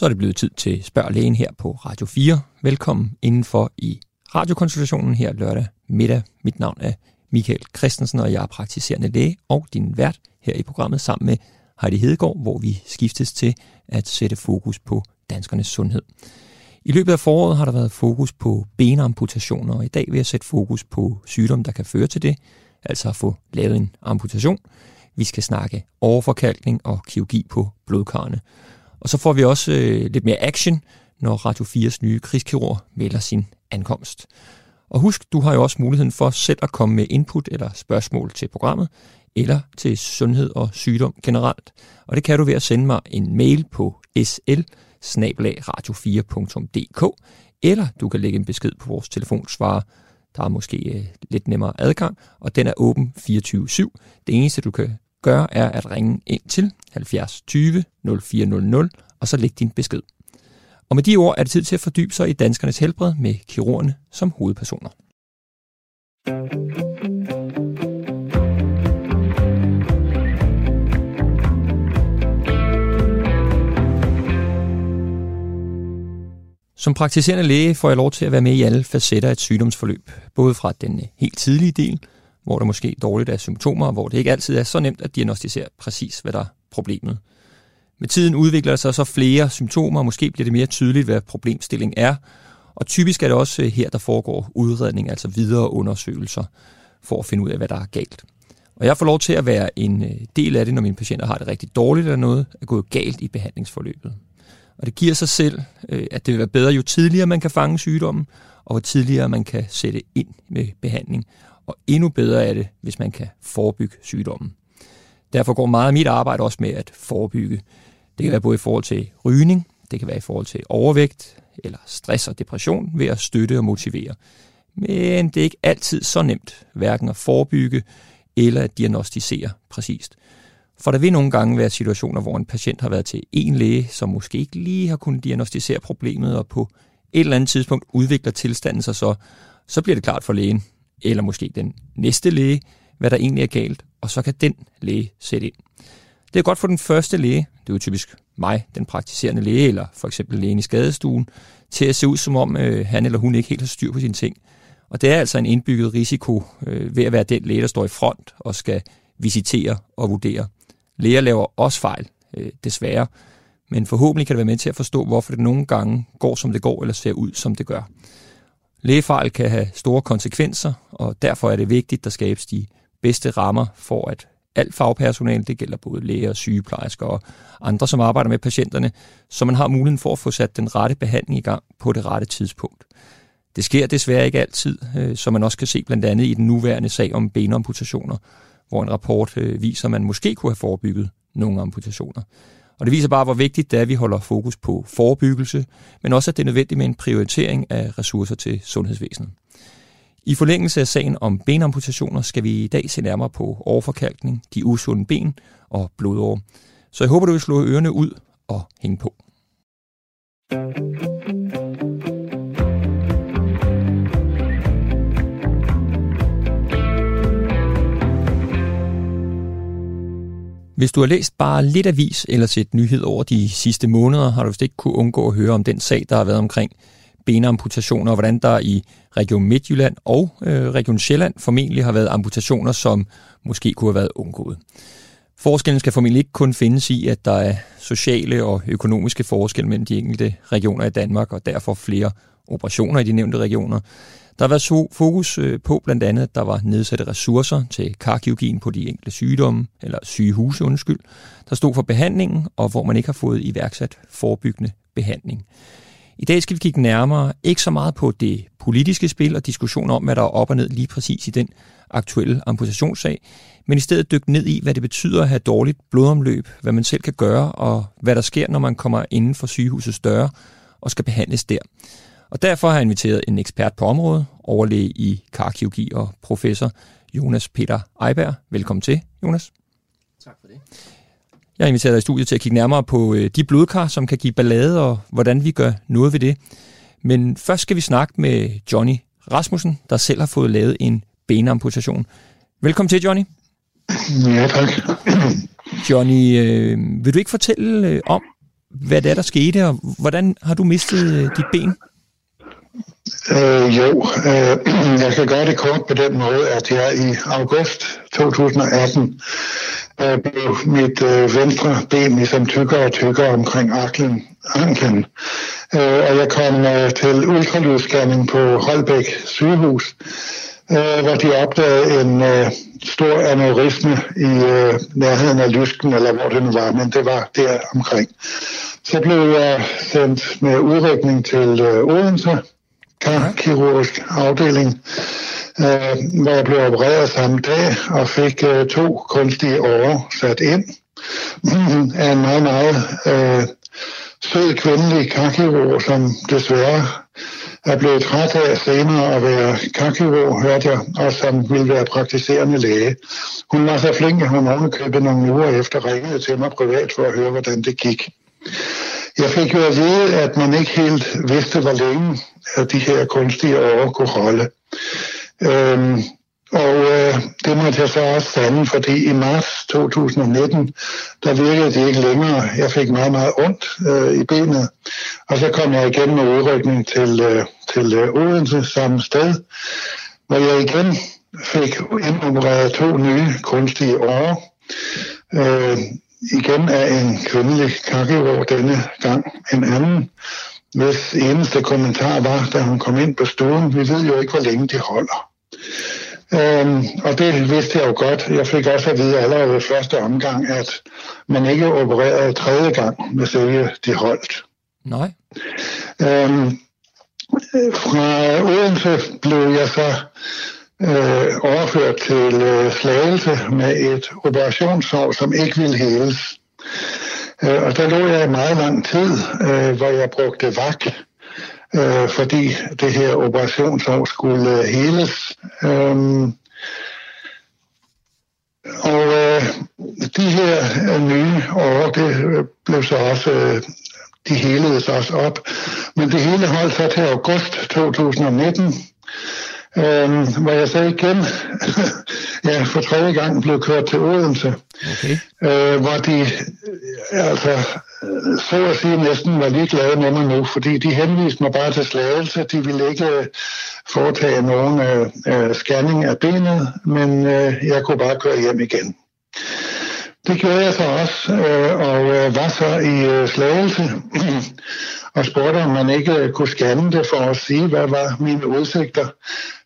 Så er det blevet tid til Spørg Lægen her på Radio 4. Velkommen indenfor i radiokonsultationen her lørdag middag. Mit navn er Michael Christensen, og jeg er praktiserende læge og din vært her i programmet sammen med Heidi Hedegaard, hvor vi skiftes til at sætte fokus på danskernes sundhed. I løbet af foråret har der været fokus på benamputationer, og i dag vil jeg sætte fokus på sygdomme, der kan føre til det, altså at få lavet en amputation. Vi skal snakke overforkalkning og kirurgi på blodkarrene. Og så får vi også øh, lidt mere action, når Radio 4's nye krigskirurg melder sin ankomst. Og husk, du har jo også muligheden for selv at komme med input eller spørgsmål til programmet, eller til sundhed og sygdom generelt. Og det kan du ved at sende mig en mail på sl radio4.dk, eller du kan lægge en besked på vores telefonsvarer. Der er måske øh, lidt nemmere adgang, og den er åben 24-7. Det eneste, du kan gøre, er at ringe ind til 70 20 0400, og så læg din besked. Og med de ord er det tid til at fordybe sig i danskernes helbred med kirurgerne som hovedpersoner. Som praktiserende læge får jeg lov til at være med i alle facetter af et sygdomsforløb, både fra den helt tidlige del, hvor der måske dårligt er symptomer, hvor det ikke altid er så nemt at diagnostisere præcis, hvad der er problemet. Med tiden udvikler der sig så flere symptomer, og måske bliver det mere tydeligt, hvad problemstillingen er, og typisk er det også øh, her, der foregår udredning, altså videre undersøgelser, for at finde ud af, hvad der er galt. Og jeg får lov til at være en øh, del af det, når mine patienter har det rigtig dårligt, eller noget er gået galt i behandlingsforløbet. Og det giver sig selv, øh, at det vil være bedre, jo tidligere man kan fange sygdommen, og hvor tidligere man kan sætte ind med behandling. Og endnu bedre er det, hvis man kan forebygge sygdommen. Derfor går meget af mit arbejde også med at forebygge. Det kan være både i forhold til rygning, det kan være i forhold til overvægt, eller stress og depression ved at støtte og motivere. Men det er ikke altid så nemt, hverken at forebygge eller at diagnostisere præcist. For der vil nogle gange være situationer, hvor en patient har været til en læge, som måske ikke lige har kunnet diagnostisere problemet, og på et eller andet tidspunkt udvikler tilstanden sig så, så bliver det klart for lægen, eller måske den næste læge, hvad der egentlig er galt, og så kan den læge sætte ind. Det er godt for den første læge, det er jo typisk mig, den praktiserende læge, eller for eksempel lægen i skadestuen, til at se ud som om øh, han eller hun ikke helt har styr på sine ting. Og det er altså en indbygget risiko øh, ved at være den læge, der står i front og skal visitere og vurdere. Læger laver også fejl, øh, desværre, men forhåbentlig kan det være med til at forstå, hvorfor det nogle gange går, som det går, eller ser ud, som det gør. Lægefejl kan have store konsekvenser, og derfor er det vigtigt, at der skabes de bedste rammer for, at alt fagpersonale, det gælder både læger, sygeplejersker og andre, som arbejder med patienterne, så man har muligheden for at få sat den rette behandling i gang på det rette tidspunkt. Det sker desværre ikke altid, øh, som man også kan se blandt andet i den nuværende sag om benamputationer, hvor en rapport øh, viser, at man måske kunne have forebygget nogle amputationer. Og det viser bare, hvor vigtigt det er, at vi holder fokus på forebyggelse, men også, at det er nødvendigt med en prioritering af ressourcer til sundhedsvæsenet. I forlængelse af sagen om benamputationer skal vi i dag se nærmere på overforkalkning, de usunde ben og blodår. Så jeg håber, du vil slå ørerne ud og hænge på. Hvis du har læst bare lidt avis eller set nyhed over de sidste måneder, har du vist ikke kunne undgå at høre om den sag, der har været omkring benamputationer, og hvordan der i Region Midtjylland og øh, Region Sjælland formentlig har været amputationer, som måske kunne have været undgået. Forskellen skal formentlig ikke kun findes i, at der er sociale og økonomiske forskelle mellem de enkelte regioner i Danmark, og derfor flere operationer i de nævnte regioner. Der har været fokus øh, på blandt andet, at der var nedsatte ressourcer til karkirurgien på de enkelte sygdomme, eller sygehuse, undskyld, der stod for behandlingen, og hvor man ikke har fået iværksat forebyggende behandling. I dag skal vi kigge nærmere, ikke så meget på det politiske spil og diskussion om, hvad der er op og ned lige præcis i den aktuelle amputationssag, men i stedet dykke ned i, hvad det betyder at have dårligt blodomløb, hvad man selv kan gøre, og hvad der sker, når man kommer inden for sygehusets døre og skal behandles der. Og derfor har jeg inviteret en ekspert på området, overlæge i karkirurgi og professor Jonas Peter Eiberg. Velkommen til, Jonas. Tak for det. Jeg har inviteret dig i studiet til at kigge nærmere på øh, de blodkar, som kan give ballade, og hvordan vi gør noget ved det. Men først skal vi snakke med Johnny Rasmussen, der selv har fået lavet en benamputation. Velkommen til, Johnny. Ja, tak. Johnny, øh, vil du ikke fortælle øh, om, hvad det er, der skete, og hvordan har du mistet dit ben? Øh, jo, øh, jeg kan gøre det kort på den måde, at jeg i august 2018 øh, blev mit øh, venstre ben ligesom tykkere og tykkere omkring aklen, anklen. Øh, og jeg kom øh, til ultralydsscanning på Holbæk sygehus, øh, hvor de opdagede en øh, stor aneurisme i øh, nærheden af lysken, eller hvor det nu var, men det var der omkring. Så blev jeg sendt med udrykning til øh, Odense, kirurgisk afdeling, øh, hvor jeg blev opereret samme dag og fik øh, to kunstige årer sat ind af en meget, meget øh, sød kvindelig karkirurg, som desværre er blevet træt af senere at være karkirurg, hørte jeg, og som ville være praktiserende læge. Hun var så flink, at hun ovenikøbet nogle uger efter ringede til mig privat for at høre, hvordan det gik. Jeg fik jo at vide, at man ikke helt vidste, hvor længe de her kunstige år kunne holde. Øhm, og øh, det måtte jeg så også sande, fordi i marts 2019, der virkede det ikke længere. Jeg fik meget, meget ondt øh, i benet. Og så kom jeg igen med udrykning til, øh, til øh, Odense samme sted, hvor jeg igen fik indopereret to nye kunstige år. Øh, igen af en kvindelig kakkeår denne gang en anden, hvis eneste kommentar var, da hun kom ind på stuen, vi ved jo ikke, hvor længe de holder. Øhm, og det vidste jeg jo godt. Jeg fik også at vide allerede i første omgang, at man ikke opererede tredje gang, hvis ikke de holdt. Nej. Øhm, fra Odense blev jeg så øh, overført til øh, Slagelse med et operationssår, som ikke ville heles. Øh, og der lå jeg i meget lang tid, øh, hvor jeg brugte vak, øh, fordi det her operationssår skulle øh, heles. Øh, og øh, de her øh, nye år, det øh, blev så også, øh, de heledes også op. Men det hele holdt så til august 2019, Øhm, hvor jeg så igen ja, for tredje gang blev kørt til Odense, okay. øh, hvor de altså, så at sige næsten var ligeglade med mig nu, fordi de henviste mig bare til slagelse. De ville ikke øh, foretage nogen øh, øh, scanning af benet, men øh, jeg kunne bare køre hjem igen. Det gjorde jeg så også, øh, og øh, var så i øh, slagelse og spurgte, om man ikke kunne scanne det for at sige, hvad var mine udsigter.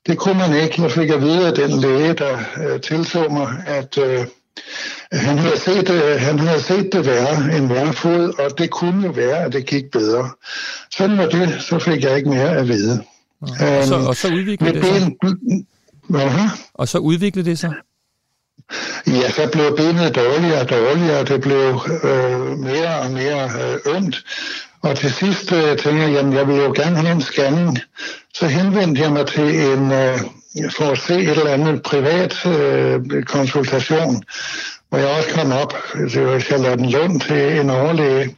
Det kunne man ikke. Jeg fik at vide af den læge, der øh, tilså mig, at øh, han, havde set, øh, han havde set det være en værre fod, og det kunne være, at det gik bedre. Sådan var det, så fik jeg ikke mere at vide. Og, så, og så udviklede det sig? Hvad? Og så udviklede det sig? Ja, så blev benet dårligere og dårligere, det blev øh, mere og mere øh, ømt. Og til sidst øh, tænkte jeg, at jeg vil jo gerne have en scanning. Så henvendte jeg mig til en, øh, for at se et eller andet privat øh, konsultation, hvor jeg også kom op det var Charlotten Lund til en overlæge,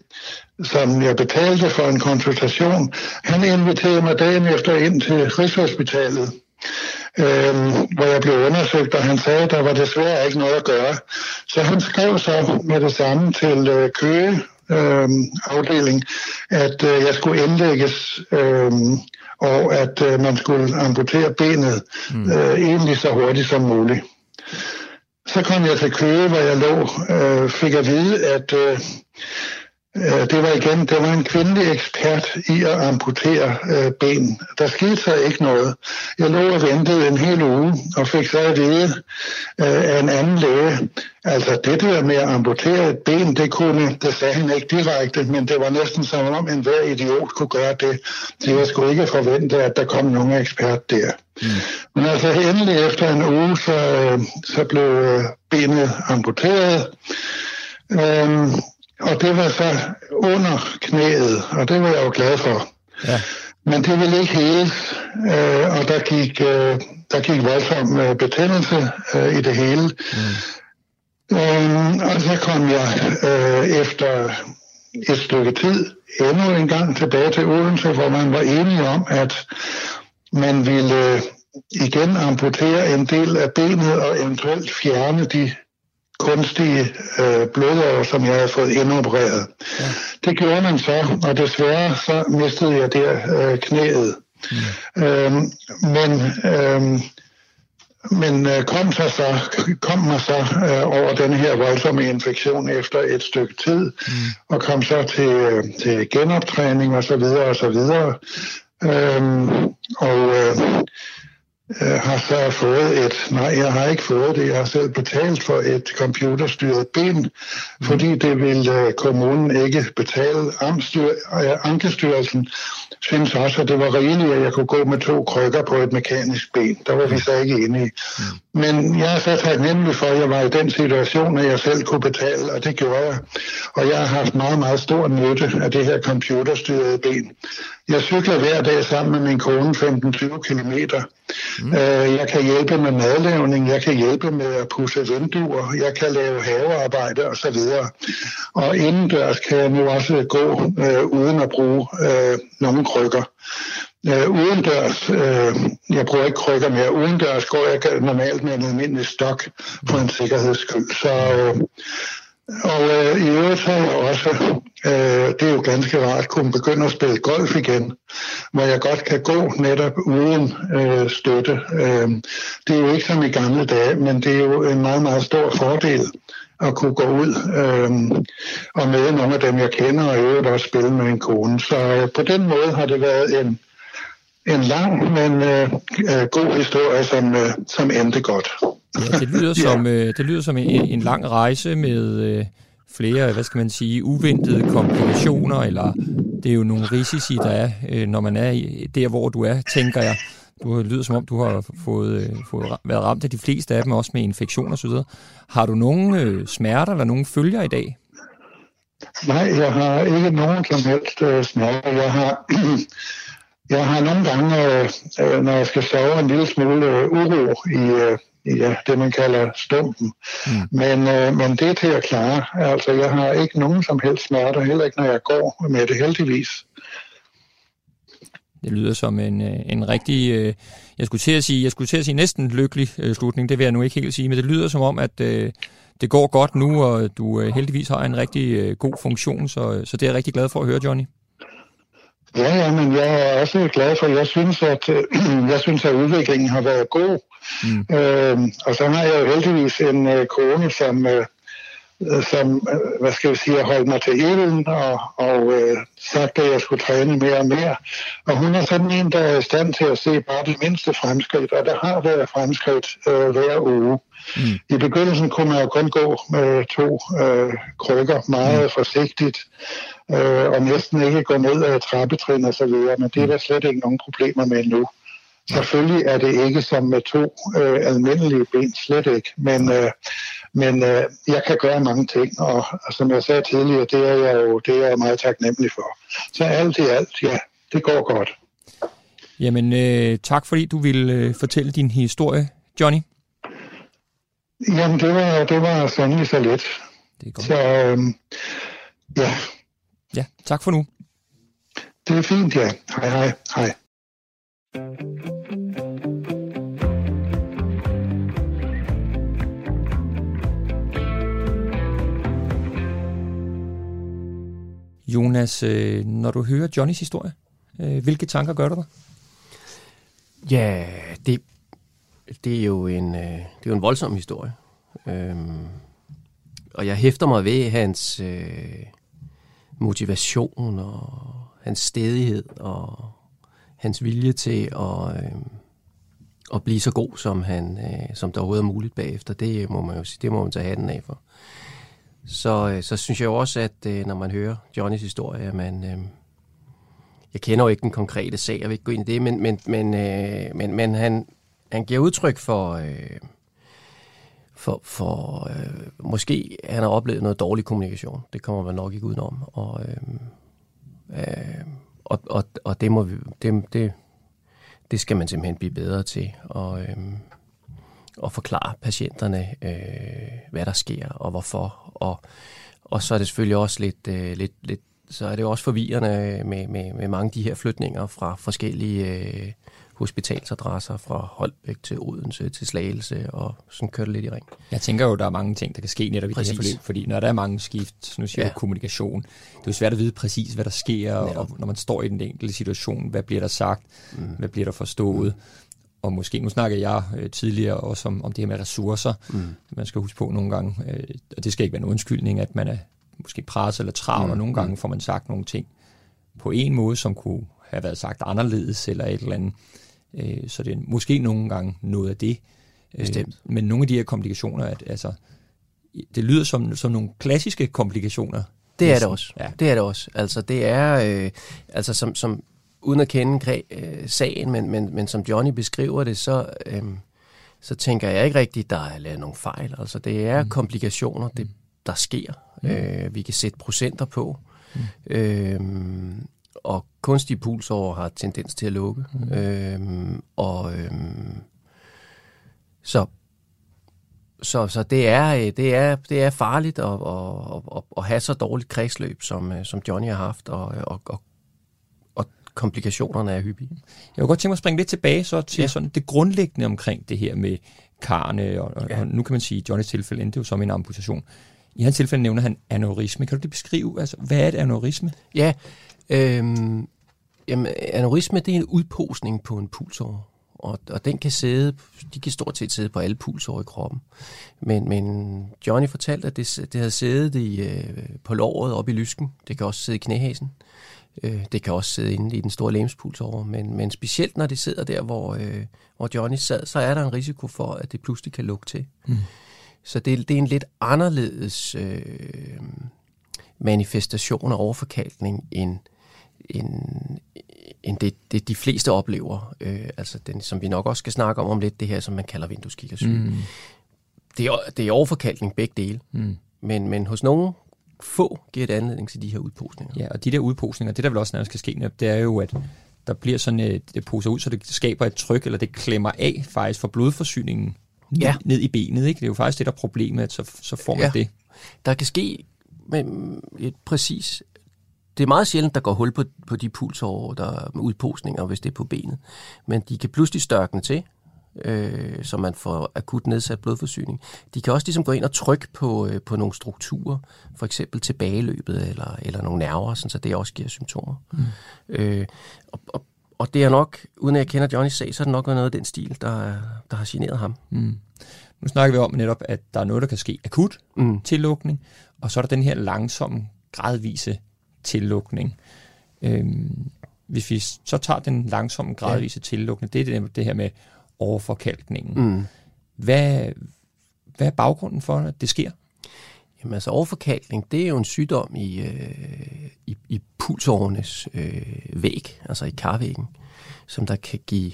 som jeg betalte for en konsultation. Han inviterede mig dagen efter ind til Rigshospitalet, øh, hvor jeg blev undersøgt, og han sagde, at der var desværre ikke noget at gøre. Så han skrev så med det samme til øh, Køge øh, afdeling, at øh, jeg skulle indlægges, øh, og at øh, man skulle amputere benet mm. øh, egentlig så hurtigt som muligt. Så kom jeg til Køge, hvor jeg lå, øh, fik at vide, at øh, det var igen, det var en kvindelig ekspert i at amputere øh, ben. Der skete så ikke noget. Jeg lå og ventede en hel uge og fik så at vide øh, af en anden læge, altså det der med at amputere et ben, det kunne, det sagde han ikke direkte, men det var næsten som om en hver idiot kunne gøre det. Så jeg skulle ikke forvente, at der kom nogen ekspert der. Mm. Men altså endelig efter en uge, så, øh, så blev øh, benet amputeret. Øh, og det var så under knæet, og det var jeg jo glad for. Ja. Men det ville ikke hele, øh, og der gik, øh, der gik voldsom øh, betændelse øh, i det hele. Mm. Øh, og så kom jeg øh, efter et stykke tid endnu en gang tilbage til Odense, hvor man var enige om, at man ville igen amputere en del af benet og eventuelt fjerne de kunstige øh, blodår, som jeg havde fået indopereret. Ja. Det gjorde man så, og desværre så mistede jeg der øh, knæet. Mm. Øhm, men øhm, men øh, kom, så, så, kom mig så øh, over den her voldsomme infektion efter et stykke tid, mm. og kom så til, øh, til genoptræning og så videre og så videre. Øhm, og øh, Øh, har så fået et, nej, jeg har ikke fået det, jeg har selv betalt for et computerstyret ben, fordi det vil øh, kommunen ikke betale. Amstyr, øh, Ankestyrelsen synes også, at det var rigeligt, at jeg kunne gå med to krykker på et mekanisk ben. Der var vi så ikke enige. Men jeg er så taknemmelig for, at jeg var i den situation, at jeg selv kunne betale, og det gjorde jeg. Og jeg har haft meget, meget stor nytte af det her computerstyrede ben. Jeg cykler hver dag sammen med min kone 15-20 kilometer. Mm. Øh, jeg kan hjælpe med madlavning, jeg kan hjælpe med at pusse vinduer, jeg kan lave havearbejde osv. Og indendørs kan jeg nu også gå øh, uden at bruge øh, nogen krykker. Øh, udendørs, øh, jeg bruger ikke krykker mere, udendørs går jeg normalt med en almindelig stok for en sikkerheds skyld. Så, øh, og øh, i øvrigt har jeg også, øh, det er jo ganske rart, kunne begynde at spille golf igen, hvor jeg godt kan gå netop uden øh, støtte. Øh, det er jo ikke som i gamle dage, men det er jo en meget, meget stor fordel at kunne gå ud øh, og møde nogle af dem, jeg kender, og i øvrigt også spille med en kone. Så øh, på den måde har det været en, en lang, men øh, øh god historie, som, øh, som endte godt. Ja, det lyder som, øh, det lyder som en, en lang rejse med øh, flere, hvad skal man sige, uventede komplikationer, eller det er jo nogle risici, der er, øh, når man er i, der, hvor du er, tænker jeg. Du lyder som om, du har fået, øh, fået været ramt af de fleste af dem, også med infektioner osv. Har du nogle øh, smerter eller nogle følger i dag? Nej, jeg har ikke nogen som helst øh, smerter. Jeg har, jeg har nogle gange, øh, når jeg skal sove, en lille smule øh, uro i, øh, ja, det, man kalder stumpen. Mm. Men, øh, men det er til at klare. Altså, jeg har ikke nogen som helst smerter, heller ikke når jeg går med det heldigvis. Det lyder som en, øh, en rigtig, øh, jeg skulle til at sige, jeg skulle til at sige næsten lykkelig øh, slutning, det vil jeg nu ikke helt sige, men det lyder som om, at øh, det går godt nu, og du øh, heldigvis har en rigtig øh, god funktion, så, så det er jeg rigtig glad for at høre, Johnny. Ja, ja, men jeg er også glad for, jeg synes, at, øh, jeg synes, at udviklingen har været god. Mm. Øh, og så har jeg jo heldigvis en øh, kone, som, øh, som øh, hvad skal jeg sige, holdt mig til ilden og, og øh, sagt, at jeg skulle træne mere og mere. Og hun er sådan en, der er i stand til at se bare det mindste fremskridt, og der har været fremskridt øh, hver uge. Mm. I begyndelsen kunne man jo kun gå med to øh, krykker meget mm. forsigtigt, øh, og næsten ikke gå ned ad trappetrin og så videre, men det er der slet ikke nogen problemer med nu. Selvfølgelig er det ikke som med to øh, almindelige ben, slet ikke, men, øh, men øh, jeg kan gøre mange ting, og, og som jeg sagde tidligere, det er jeg jo det er jeg meget taknemmelig for. Så alt i alt, ja, det går godt. Jamen, øh, tak fordi du ville øh, fortælle din historie, Johnny. Jamen, det var, det var sandelig så let. Det er godt. Så øh, ja. Ja, tak for nu. Det er fint, ja. Hej, hej. Hej. Jonas, øh, når du hører Johnnys historie, øh, hvilke tanker gør du dig? Ja, det, det, er jo en, øh, det er jo en voldsom historie. Øhm, og jeg hæfter mig ved hans motivation og hans stedighed og hans vilje til at, øh, at blive så god, som, han, øh, som der overhovedet er muligt bagefter. Det må man jo sige, det må man tage hatten af for så, øh, så synes jeg jo også, at øh, når man hører Johnnys historie, at man... Øh, jeg kender jo ikke den konkrete sag, jeg vil ikke gå ind i det, men, men, men, øh, men, men han, han giver udtryk for... Øh, for, for øh, måske han har oplevet noget dårlig kommunikation. Det kommer man nok ikke udenom. Og, øh, øh, og, og, og det, må vi, det, det, det skal man simpelthen blive bedre til. Og, øh, og forklare patienterne, øh, hvad der sker og hvorfor. Og, og så er det selvfølgelig også lidt, øh, lidt, lidt så er det også forvirrende med, med, med mange af de her flytninger fra forskellige øh, hospitalsadresser fra Holbæk til Odense til Slagelse, og sådan kører det lidt i ring. Jeg tænker jo, der er mange ting, der kan ske netop i det her Præcis. forløb, fordi når der er mange skift, nu siger Ja. ja. kommunikation, det er jo svært at vide præcis, hvad der sker, Netop. og når man står i den enkelte situation, hvad bliver der sagt, mm. hvad bliver der forstået, og måske, nu snakker jeg øh, tidligere også om, om det her med ressourcer, mm. man skal huske på nogle gange, øh, og det skal ikke være en undskyldning, at man er måske presset eller travlt, mm. og nogle gange får man sagt nogle ting på en måde, som kunne have været sagt anderledes, eller et eller andet. Øh, så det er måske nogle gange noget af det. Øh, Bestemt. men nogle af de her komplikationer, at, altså, det lyder som, som nogle klassiske komplikationer. Det er det også. Ja. Det er det også. Altså, det er, øh, altså som, som, uden at kende øh, sagen, men, men, men som Johnny beskriver det, så, øh, så tænker jeg ikke rigtigt, der er lavet nogle fejl. Altså, det er mm. komplikationer, det, der sker. Mm. Øh, vi kan sætte procenter på. Mm. Øh, og kunstige pulsår har tendens til at lukke. Mm. Øh, og øh, så så, så det, er, øh, det, er, det er farligt at, at, at, at have så dårligt kredsløb, som, øh, som Johnny har haft, og, og, og, og komplikationerne er hyppige. Jeg kunne godt tænke mig at springe lidt tilbage så til Ja. sådan det grundlæggende omkring det her med karne, og, og, ja. og nu kan man sige, at Johnnys tilfælde endte jo som en amputation. I hans tilfælde nævner han aneurisme. Kan du det beskrive? Altså, hvad er et aneurisme? Ja, øhm, jamen, aneurisme det er en udposning på en pulsår, og, og den kan sidde, de kan stort set sidde på alle pulsår i kroppen. Men, men Johnny fortalte, at det, det havde siddet i, øh, på låret op i lysken. Det kan også sidde i knæhasen. Øh, det kan også sidde inde i den store lægemspulsår. Men, men specielt når det sidder der, hvor, øh, hvor Johnny sad, så er der en risiko for, at det pludselig kan lukke til. Mm. Så det, det er en lidt anderledes øh, manifestation af overforkalkning, end, end, end det, det de fleste oplever. Øh, altså den, som vi nok også skal snakke om om lidt, det her, som man kalder vindueskikkersyge. Mm. Det, er, det er overforkalkning begge dele, mm. men, men hos nogen få giver det anledning til de her udposninger. Ja, og de der udposninger, det der vel også nærmest skal ske, det er jo, at der bliver sådan et, det poser ud, så det skaber et tryk, eller det klemmer af faktisk for blodforsyningen ned, Ja. ned i benet. Ikke? Det er jo faktisk det, der er problemet, at så, så får man Ja. det. Der kan ske med et præcis... Det er meget sjældent, der går hul på, på de pulsår, der er med udposninger, hvis det er på benet. Men de kan pludselig størkne til, øh, så man får akut nedsat blodforsyning. De kan også ligesom gå ind og trykke på, øh, på nogle strukturer, for eksempel tilbageløbet eller, eller nogle nerver, sådan, så det også giver symptomer. Mm. Øh, og, og, og det er nok, uden at jeg kender Johnnys sag, så er det nok noget af den stil, der, der har generet ham. Mm. Nu snakker vi om netop, at der er noget, der kan ske akut Mm. tillukning, og så er der den her langsomme, gradvise tillukning. Øhm, hvis vi så tager den langsomme, gradvise ja. tillukning, det er det, det her med overforkalkningen. Mm. Hvad, hvad er baggrunden for, at det sker? Jamen altså overforkalkning, det er jo en sygdom i, øh, i, i pulsårenes øh, væg, altså i karvæggen, som der kan give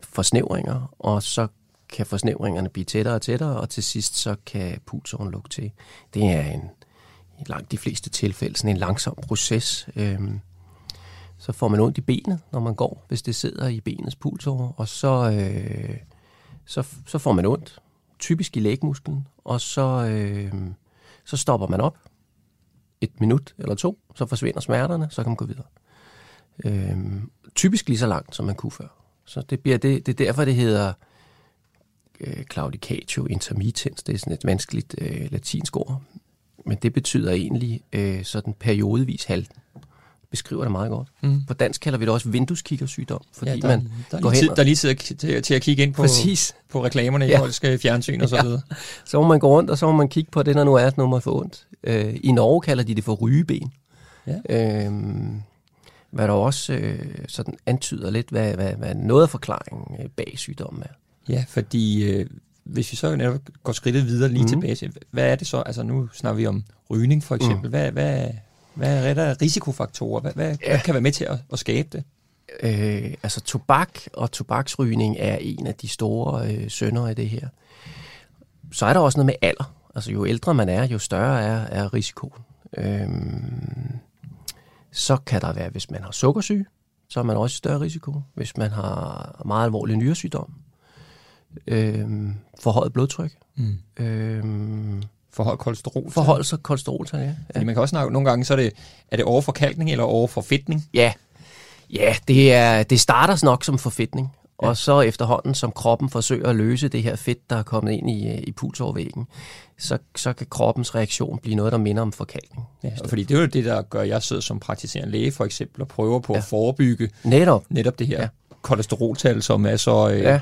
forsnævringer, og så kan forsnævringerne blive tættere og tættere, og til sidst så kan pulsåren lukke til. Det er en, i langt de fleste tilfælde sådan en langsom proces. Øhm, så får man ondt i benet, når man går, hvis det sidder i benets pulsår, og så, øh, så, så får man ondt, typisk i lægmusklen, og så, øh, så stopper man op et minut eller to, så forsvinder smerterne, så kan man gå videre. Øh, typisk lige så langt, som man kunne før. Så det, bliver det, det er derfor, det hedder øh, claudicatio intermittens. Det er sådan et vanskeligt øh, latinsk ord. Men det betyder egentlig øh, sådan periodevis halten. Beskriver det meget godt. Mm. På dansk kalder vi det også vindueskikkersygdom, fordi ja, der, man der, er går hen tid, og- der er lige sidder til, til at kigge ind på, Præcis. på reklamerne i Ja. folks øh, fjernsyn og så Ja. videre. Så må man gå rundt, og så må man kigge på det, når nu er, nu man får ondt. Øh, I Norge kalder de det for rygeben. Ja. Øhm, hvad der også øh, sådan antyder lidt, hvad, hvad, hvad noget af forklaringen øh, bag sygdommen er. Ja, fordi øh, hvis vi så netop går skridtet videre lige mm. tilbage til, hvad er det så? Altså nu snakker vi om rygning for eksempel. Mm. Hvad, hvad, hvad er der risikofaktorer? Hvad, hvad, ja. hvad kan være med til at, at skabe det? Øh, altså tobak og tobaksrygning er en af de store øh, sønder i det her. Så er der også noget med alder. Altså jo ældre man er, jo større er, er risikoen. Øhm, så kan der være, hvis man har sukkersyge, så er man også større risiko. Hvis man har meget alvorlig nyresygdom, øhm, forhøjet blodtryk, Mm. øhm, Forholdt kolesterol. forhold sig kolesteroltal, ja. Fordi man kan også snakke, nogle gange så er det, er det overforkalkning eller overforfedtning. Ja, ja det, er, det starter nok som forfedtning. Og så efterhånden, som kroppen forsøger at løse det her fedt, der er kommet ind i, øh, i pulsovervæggen, så, så kan kroppens reaktion blive noget, der minder om forkalkning. Ja, fordi det er jo det, der gør, at jeg sidder som praktiserende læge for eksempel og prøver på ja. Ja. at forebygge Netop. netop det her ja. Ja. kolesteroltal, som er så, øh, ja.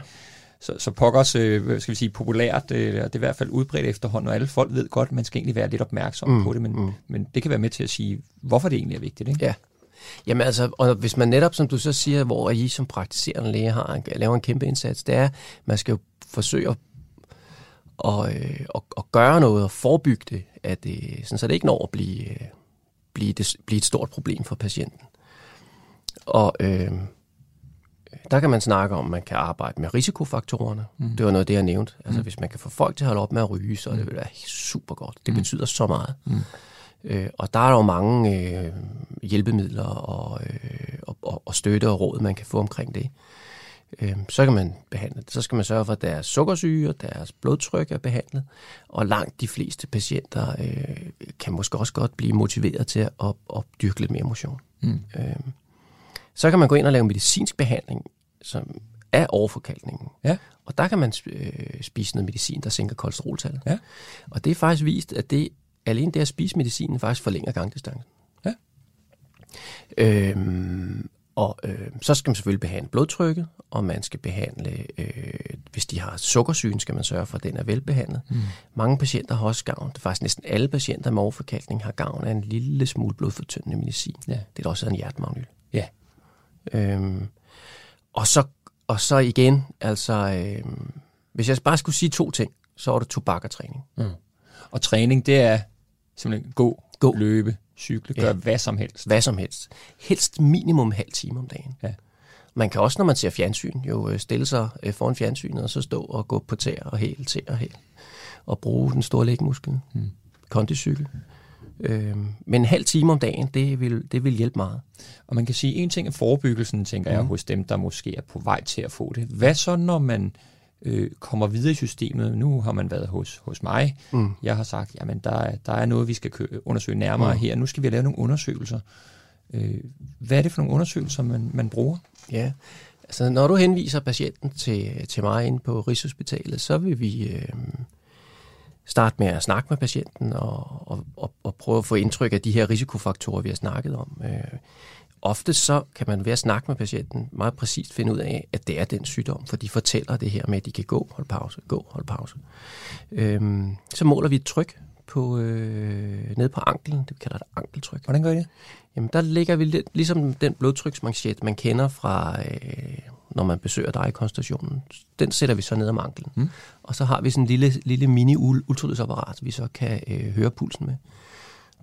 Så, så pokkers, øh, skal vi sige, populært, øh, det er i hvert fald udbredt efterhånden, og alle folk ved godt, man skal egentlig være lidt opmærksom mm, på det, men, mm. men det kan være med til at sige, hvorfor det egentlig er vigtigt. Ikke? Ja. Jamen altså, og hvis man netop, som du så siger, hvor I som praktiserende læge har, laver en kæmpe indsats, det er, man skal jo forsøge at, at, øh, at, at gøre noget og forebygge det, at det, sådan, så det ikke når at blive, øh, blive, det, blive et stort problem for patienten. Og øh, der kan man snakke om, at man kan arbejde med risikofaktorerne. Mm. Det var noget af det, jeg nævnte. Altså, mm. hvis man kan få folk til at holde op med at ryge, så mm. det vil være super godt. Det betyder så meget. Mm. Øh, og der er jo mange øh, hjælpemidler og, øh, og, og, og støtte og råd, man kan få omkring det. Øh, så kan man behandle det. Så skal man sørge for, at deres sukkersyge og deres blodtryk er behandlet. Og langt de fleste patienter øh, kan måske også godt blive motiveret til at, at, at dyrke lidt mere motion. Mm. Øh, så kan man gå ind og lave medicinsk behandling, som er overforkalkningen. Ja. Og der kan man øh, spise noget medicin, der sænker kolesteroltallet. Ja. Og det er faktisk vist, at det alene det at spise medicinen faktisk forlænger gangdistancen. Ja. Øhm, og øh, så skal man selvfølgelig behandle blodtrykket, og man skal behandle, øh, hvis de har sukkersygen, skal man sørge for, at den er velbehandlet. Mm. Mange patienter har også gavn, det er faktisk næsten alle patienter med overforkalkning har gavn af en lille smule blodfortyndende medicin. Ja. Det er da også en hjertemagnyl. Øhm, og, så, og så igen, altså, øhm, hvis jeg bare skulle sige to ting, så er det tobak og træning. Og træning, det er simpelthen gå, Gå. løbe, cykle, gøre Ja. hvad som helst. Hvad som helst. Helst minimum halv time om dagen. Ja. Man kan også, når man ser fjernsyn, jo øh, stille sig øh, foran fjernsynet, og så stå og gå på tæer og hæl, tæer og hæl. Og bruge den store lægmuskel. Mm. Kondicykel. Øhm, men en halv time om dagen, det vil, det vil hjælpe meget. Og man kan sige, en ting er forebyggelsen, tænker jeg, hos dem, der måske er på vej til at få det. Hvad så, når man øh, kommer videre i systemet? Nu har man været hos, hos mig. Mm. Jeg har sagt, jamen der, er- der er noget, vi skal undersøge nærmere mm. her. Nu skal vi lave nogle undersøgelser. Øh, hvad er det for nogle undersøgelser, man, man bruger? Ja, altså når du henviser patienten til, til mig inde på Rigshospitalet, så vil vi øh, starte med at snakke med patienten og, og, og, og prøve at få indtryk af de her risikofaktorer, vi har snakket om. Øh, ofte så kan man ved at snakke med patienten meget præcist finde ud af, at det er den sygdom, for de fortæller det her med, at de kan gå, hold pause, gå, hold pause. Øhm, så måler vi et tryk på, øh, nede på anklen, det vi kalder det ankeltryk. Hvordan gør I det? Jamen, der ligger vi lidt, ligesom den blodtryksmanchet, man kender fra, øh, når man besøger dig i konstationen. Den sætter vi så ned om anklen. Mm. Og så har vi sådan en lille, lille mini-ultralydsapparat, vi så kan øh, høre pulsen med.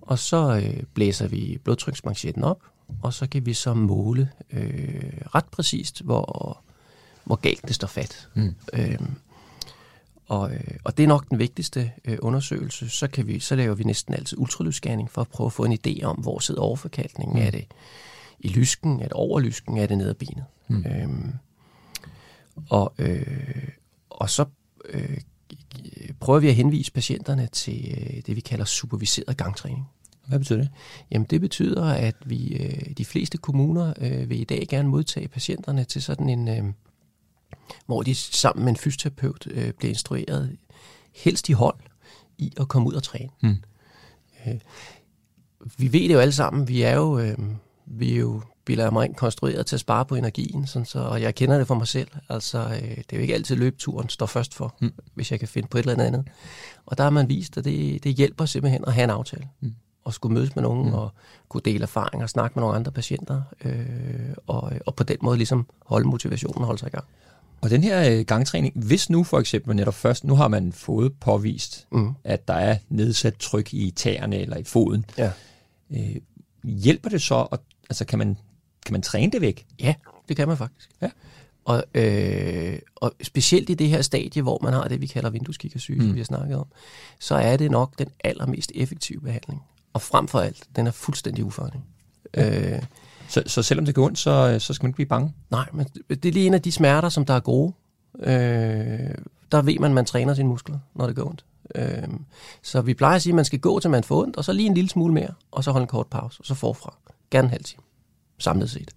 Og så øh, blæser vi blodtryksmanchetten op, og så kan vi så måle øh, ret præcist, hvor, hvor galt det står fat. Mm. Øhm, og, øh, og det er nok den vigtigste øh, undersøgelse. Så, kan vi, så laver vi næsten altid ultralydsscanning for at prøve at få en idé om, hvor sidder overforkalkningen. Mm. Er det i lysken? Er det over lysken? Er det nede af benet? Mm. Øhm, og, øh, og så øh, prøver vi at henvise patienterne til øh, det, vi kalder superviseret gangtræning. Hvad betyder det? Jamen det betyder, at vi øh, de fleste kommuner øh, vil i dag gerne modtage patienterne til sådan en, øh, hvor de sammen med en fysioterapeut øh, bliver instrueret, helst i hold, i at komme ud og træne. Mm. Øh, vi ved det jo alle sammen, vi er jo, øh, vi er jo bilder mig konstrueret til at spare på energien, sådan så, og jeg kender det for mig selv. Altså, øh, det er jo ikke altid løbeturen står først for, mm. hvis jeg kan finde på et eller andet. Og der har man vist, at det, det hjælper simpelthen at have en aftale. Mm og skulle mødes med nogen mm. og kunne dele erfaringer og snakke med nogle andre patienter, øh, og, og på den måde ligesom holde motivationen og holde sig i gang. Og den her øh, gangtræning, hvis nu for eksempel netop først, nu har man fået påvist, mm. at der er nedsat tryk i tæerne eller i foden, ja. øh, hjælper det så, at, altså kan man, kan man træne det væk? Ja, det kan man faktisk. Ja. Og, øh, og specielt i det her stadie, hvor man har det, vi kalder vindueskikkersyge, mm. som vi har snakket om, så er det nok den allermest effektive behandling. Og frem for alt, den er fuldstændig ufarlig. Ja. Øh, så, så selvom det går ondt, så, så skal man ikke blive bange? Nej, men det er lige en af de smerter, som der er gode. Øh, der ved man, at man træner sine muskler, når det går ondt. Øh, så vi plejer at sige, at man skal gå, til man får ondt, og så lige en lille smule mere, og så holde en kort pause, og så forfra. Gerne en halv time, samlet set.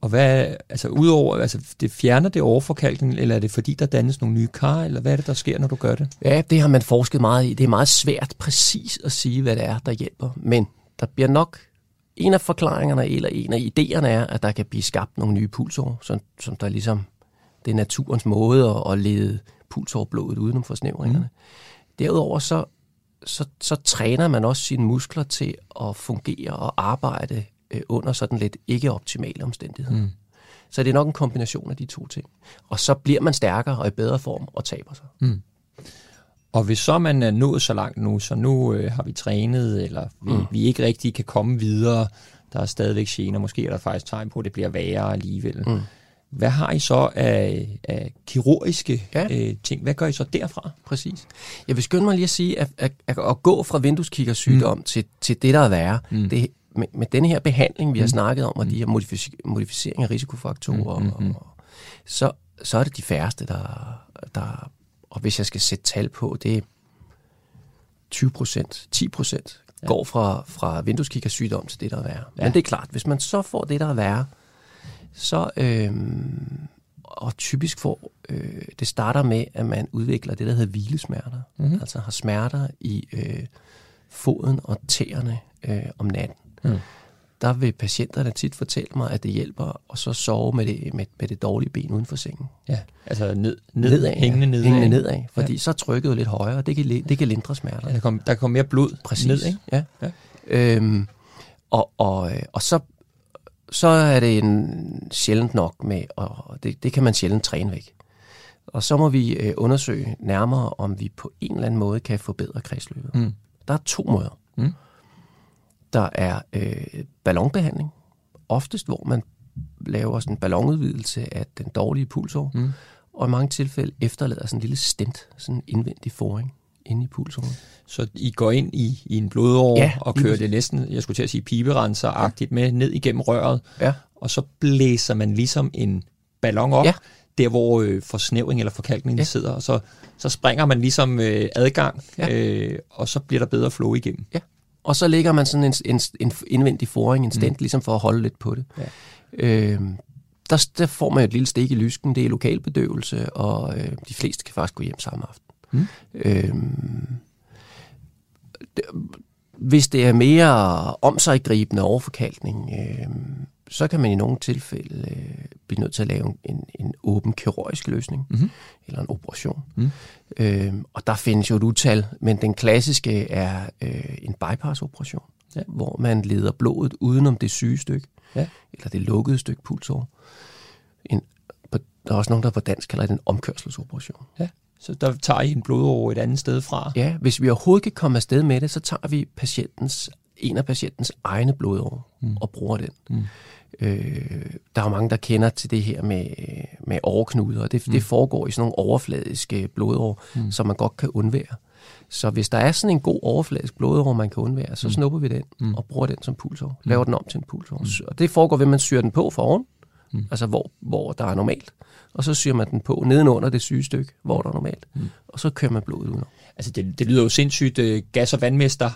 Og hvad, altså udover, altså det fjerner det overforkalkning, eller er det fordi, der dannes nogle nye kar, eller hvad er det, der sker, når du gør det? Ja, det har man forsket meget i. Det er meget svært præcis at sige, hvad det er, der hjælper. Men der bliver nok, en af forklaringerne, eller en af idéerne er, at der kan blive skabt nogle nye pulsår, som, som der ligesom, det er naturens måde at, at lede pulsårblodet udenom forsnævringerne. Mm. Derudover så, så, så træner man også sine muskler til at fungere og arbejde øh, under sådan lidt ikke-optimale omstændigheder. Mm. Så det er nok en kombination af de to ting. Og så bliver man stærkere og i bedre form og taber sig. Mm. Og hvis så man er nået så langt nu, så nu øh, har vi trænet, eller vi, mm. vi ikke rigtig kan komme videre, der er stadigvæk gener, måske er der faktisk tegn på, at det bliver værre alligevel. Mm. Hvad har I så af, af kirurgiske ja. øh, ting? Hvad gør I så derfra? Præcis. Jeg vil skynde mig lige at sige, at, at, at, at gå fra vindueskikkersygdom mm. til, til det, der er værre, mm. det, med, med den her behandling, vi har mm. snakket om, og de her modific- modificering af risikofaktorer, mm, mm, mm. Og, så, så er det de færreste, der, der... Og hvis jeg skal sætte tal på, det er 20 procent, 10 procent, ja. går fra, fra vindueskikkersygdom til det, der er værre. Ja. Men det er klart, hvis man så får det, der er værre, så... Øhm, og typisk får, øh, det starter med, at man udvikler det, der hedder hvilesmerter. Mm-hmm. Altså har smerter i øh, foden og tæerne øh, om natten. Mm. Der vil patienterne tit fortælle mig, at det hjælper at så sove med det, med, med det dårlige ben uden for sengen. Ja, altså ned, ned, nedad, hængende nedad. Hængende nedad, fordi ja. så er trykket lidt højere, og det kan, det kan lindre smerter. Ja, der, kommer, der kommer mere blod Præcis. ned, ikke? Ja. ja. Øhm, og, og, og så, så er det en sjældent nok med, og det, det kan man sjældent træne væk. Og så må vi øh, undersøge nærmere, om vi på en eller anden måde kan forbedre kredsløbet. Mm. Der er to måder. Mm. Der er øh, ballonbehandling, oftest hvor man laver sådan en ballonudvidelse af den dårlige pulsår, mm. og i mange tilfælde efterlader sådan en lille stent, sådan en indvendig foring inde i pulsåret. Så I går ind i, i en blodår ja, og kører det næsten, jeg skulle til at sige piberenser-agtigt ja. med ned igennem røret, ja. og så blæser man ligesom en ballon op, ja. der hvor øh, forsnævring eller forkalkning ja. sidder, og så, så springer man ligesom øh, adgang, ja. øh, og så bliver der bedre flow igennem. Ja. Og så lægger man sådan en, en, en indvendig foring, en stent, mm. ligesom for at holde lidt på det. Ja. Øh, der, der får man et lille stik i lysken, det er lokalbedøvelse, og øh, de fleste kan faktisk gå hjem samme aften. Mm. Øh, hvis det er mere omsaggribende overforkalkning, øh, så kan man i nogle tilfælde øh, blive nødt til at lave en, en åben kirurgisk løsning, mm-hmm. eller en operation. Mm. Øh, og der findes jo et utal, men den klassiske er øh, en bypass-operation, ja. hvor man leder blodet udenom det syge stykke, ja. eller det lukkede stykke pulsår. En, der er også nogen, der på dansk kalder det en omkørselsoperation. Ja. Så der tager I en blodår et andet sted fra? Ja, hvis vi overhovedet kan komme afsted med det, så tager vi patientens, en af patientens egne blodår mm. og bruger den. Mm. Øh, der er mange, der kender til det her med, med overknuder, og det, mm. det foregår i sådan nogle overfladiske blodår, mm. som man godt kan undvære. Så hvis der er sådan en god overfladisk blodår, man kan undvære, så mm. snupper vi den mm. og bruger den som pulsår. Mm. Laver den om til en pulsår. Mm. Og det foregår ved, at man syrer den på for oven, mm. altså hvor, hvor der er normalt. Og så syrer man den på nedenunder det syge stykke, hvor der er normalt. Mm. Og så kører man blodet udenom. Altså det, det lyder jo sindssygt uh, gas- og vandmester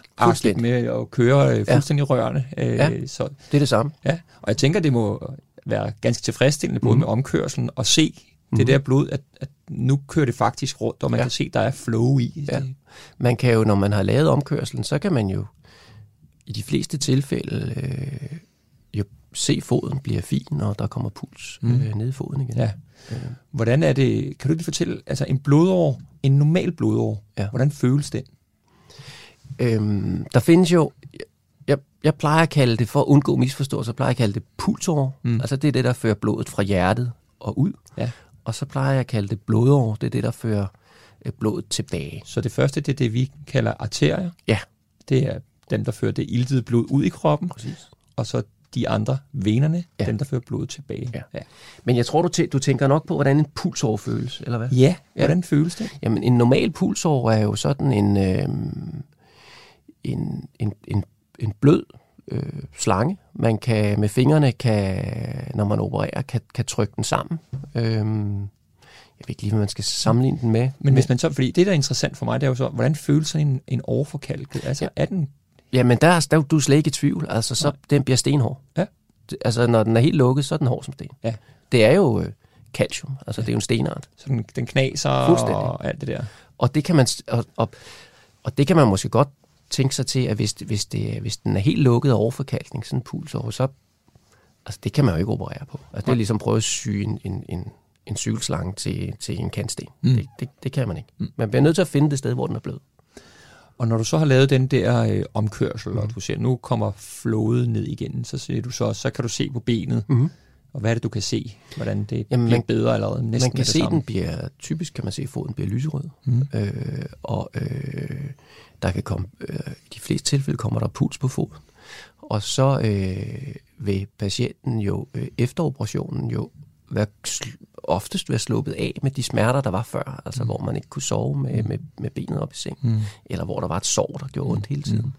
med at køre uh, fuldstændig ja. rørende. Uh, ja, så, det er det samme. Ja, og jeg tænker, det må være ganske tilfredsstillende, både mm. med omkørselen og se det mm. der blod, at, at nu kører det faktisk rundt, og man ja. kan se, der er flow i. Ja. Man kan jo, når man har lavet omkørselen, så kan man jo i de fleste tilfælde øh, se foden bliver fin, når der kommer puls mm. øh, ned i foden igen. Ja. Øh. Hvordan er det, kan du lige fortælle, altså en blodår, en normal blodår, ja. hvordan føles den? Øhm, der findes jo, jeg, jeg plejer at kalde det, for at undgå misforståelser, plejer jeg at kalde det pulsår. Mm. Altså det er det, der fører blodet fra hjertet og ud. Ja. Og så plejer jeg at kalde det blodår, det er det, der fører øh, blodet tilbage. Så det første, det er det, vi kalder arterier? Ja. Det er dem, der fører det iltede blod ud i kroppen. Præcis. Og så de andre, venerne, ja. dem der fører blodet tilbage. Ja. Ja. Men jeg tror, du, tæ- du tænker nok på, hvordan en pulsår føles, eller hvad? Ja, hvordan ja. føles det? Jamen, en normal pulsår er jo sådan en, øh, en, en, en, en blød øh, slange. Man kan med fingrene, kan, når man opererer, kan, kan trykke den sammen. Øh, jeg ved ikke lige, hvad man skal sammenligne den med. Men hvis man så, fordi det, der er interessant for mig, det er jo så, hvordan føles sådan en, en overforkalket? Altså, ja. er den Jamen, der, der, du er slet ikke i tvivl. Altså, så ja. den bliver stenhård. Ja. Altså, når den er helt lukket, så er den hård som sten. Ja. Det er jo øh, calcium, altså ja. det er jo en stenart. Så den, den knaser og alt det der. Og det kan man, og, og, og det kan man måske godt tænke sig til, at hvis, hvis, det, hvis den er helt lukket over forkalkning, sådan en pulsår, så altså det kan man jo ikke operere på. Altså det er ligesom at prøve at sy en, en, en, en cykelslange til, til en kantsten. Mm. Det, det, det kan man ikke. Mm. Man bliver nødt til at finde det sted, hvor den er blød. Og når du så har lavet den der øh, omkørsel, Mhm. mm. og du ser, nu kommer flådet ned igen, så ser du så, så kan du se på benet, Mm-hmm. og hvad er det, du kan se? Hvordan det Jamen, bliver man- bedre allerede næsten Man kan det se, samme. den bliver, typisk kan man se, at foden bliver lyserød. Mm. Øh, og øh, der kan komme, øh, i de fleste tilfælde kommer der puls på foden. Og så øh, vil patienten jo øh, efter operationen jo være, oftest være sluppet af med de smerter, der var før. Altså hvor man ikke kunne sove med, med, med benet op i seng. Mm. Eller hvor der var et sår, der gjorde ondt hele tiden.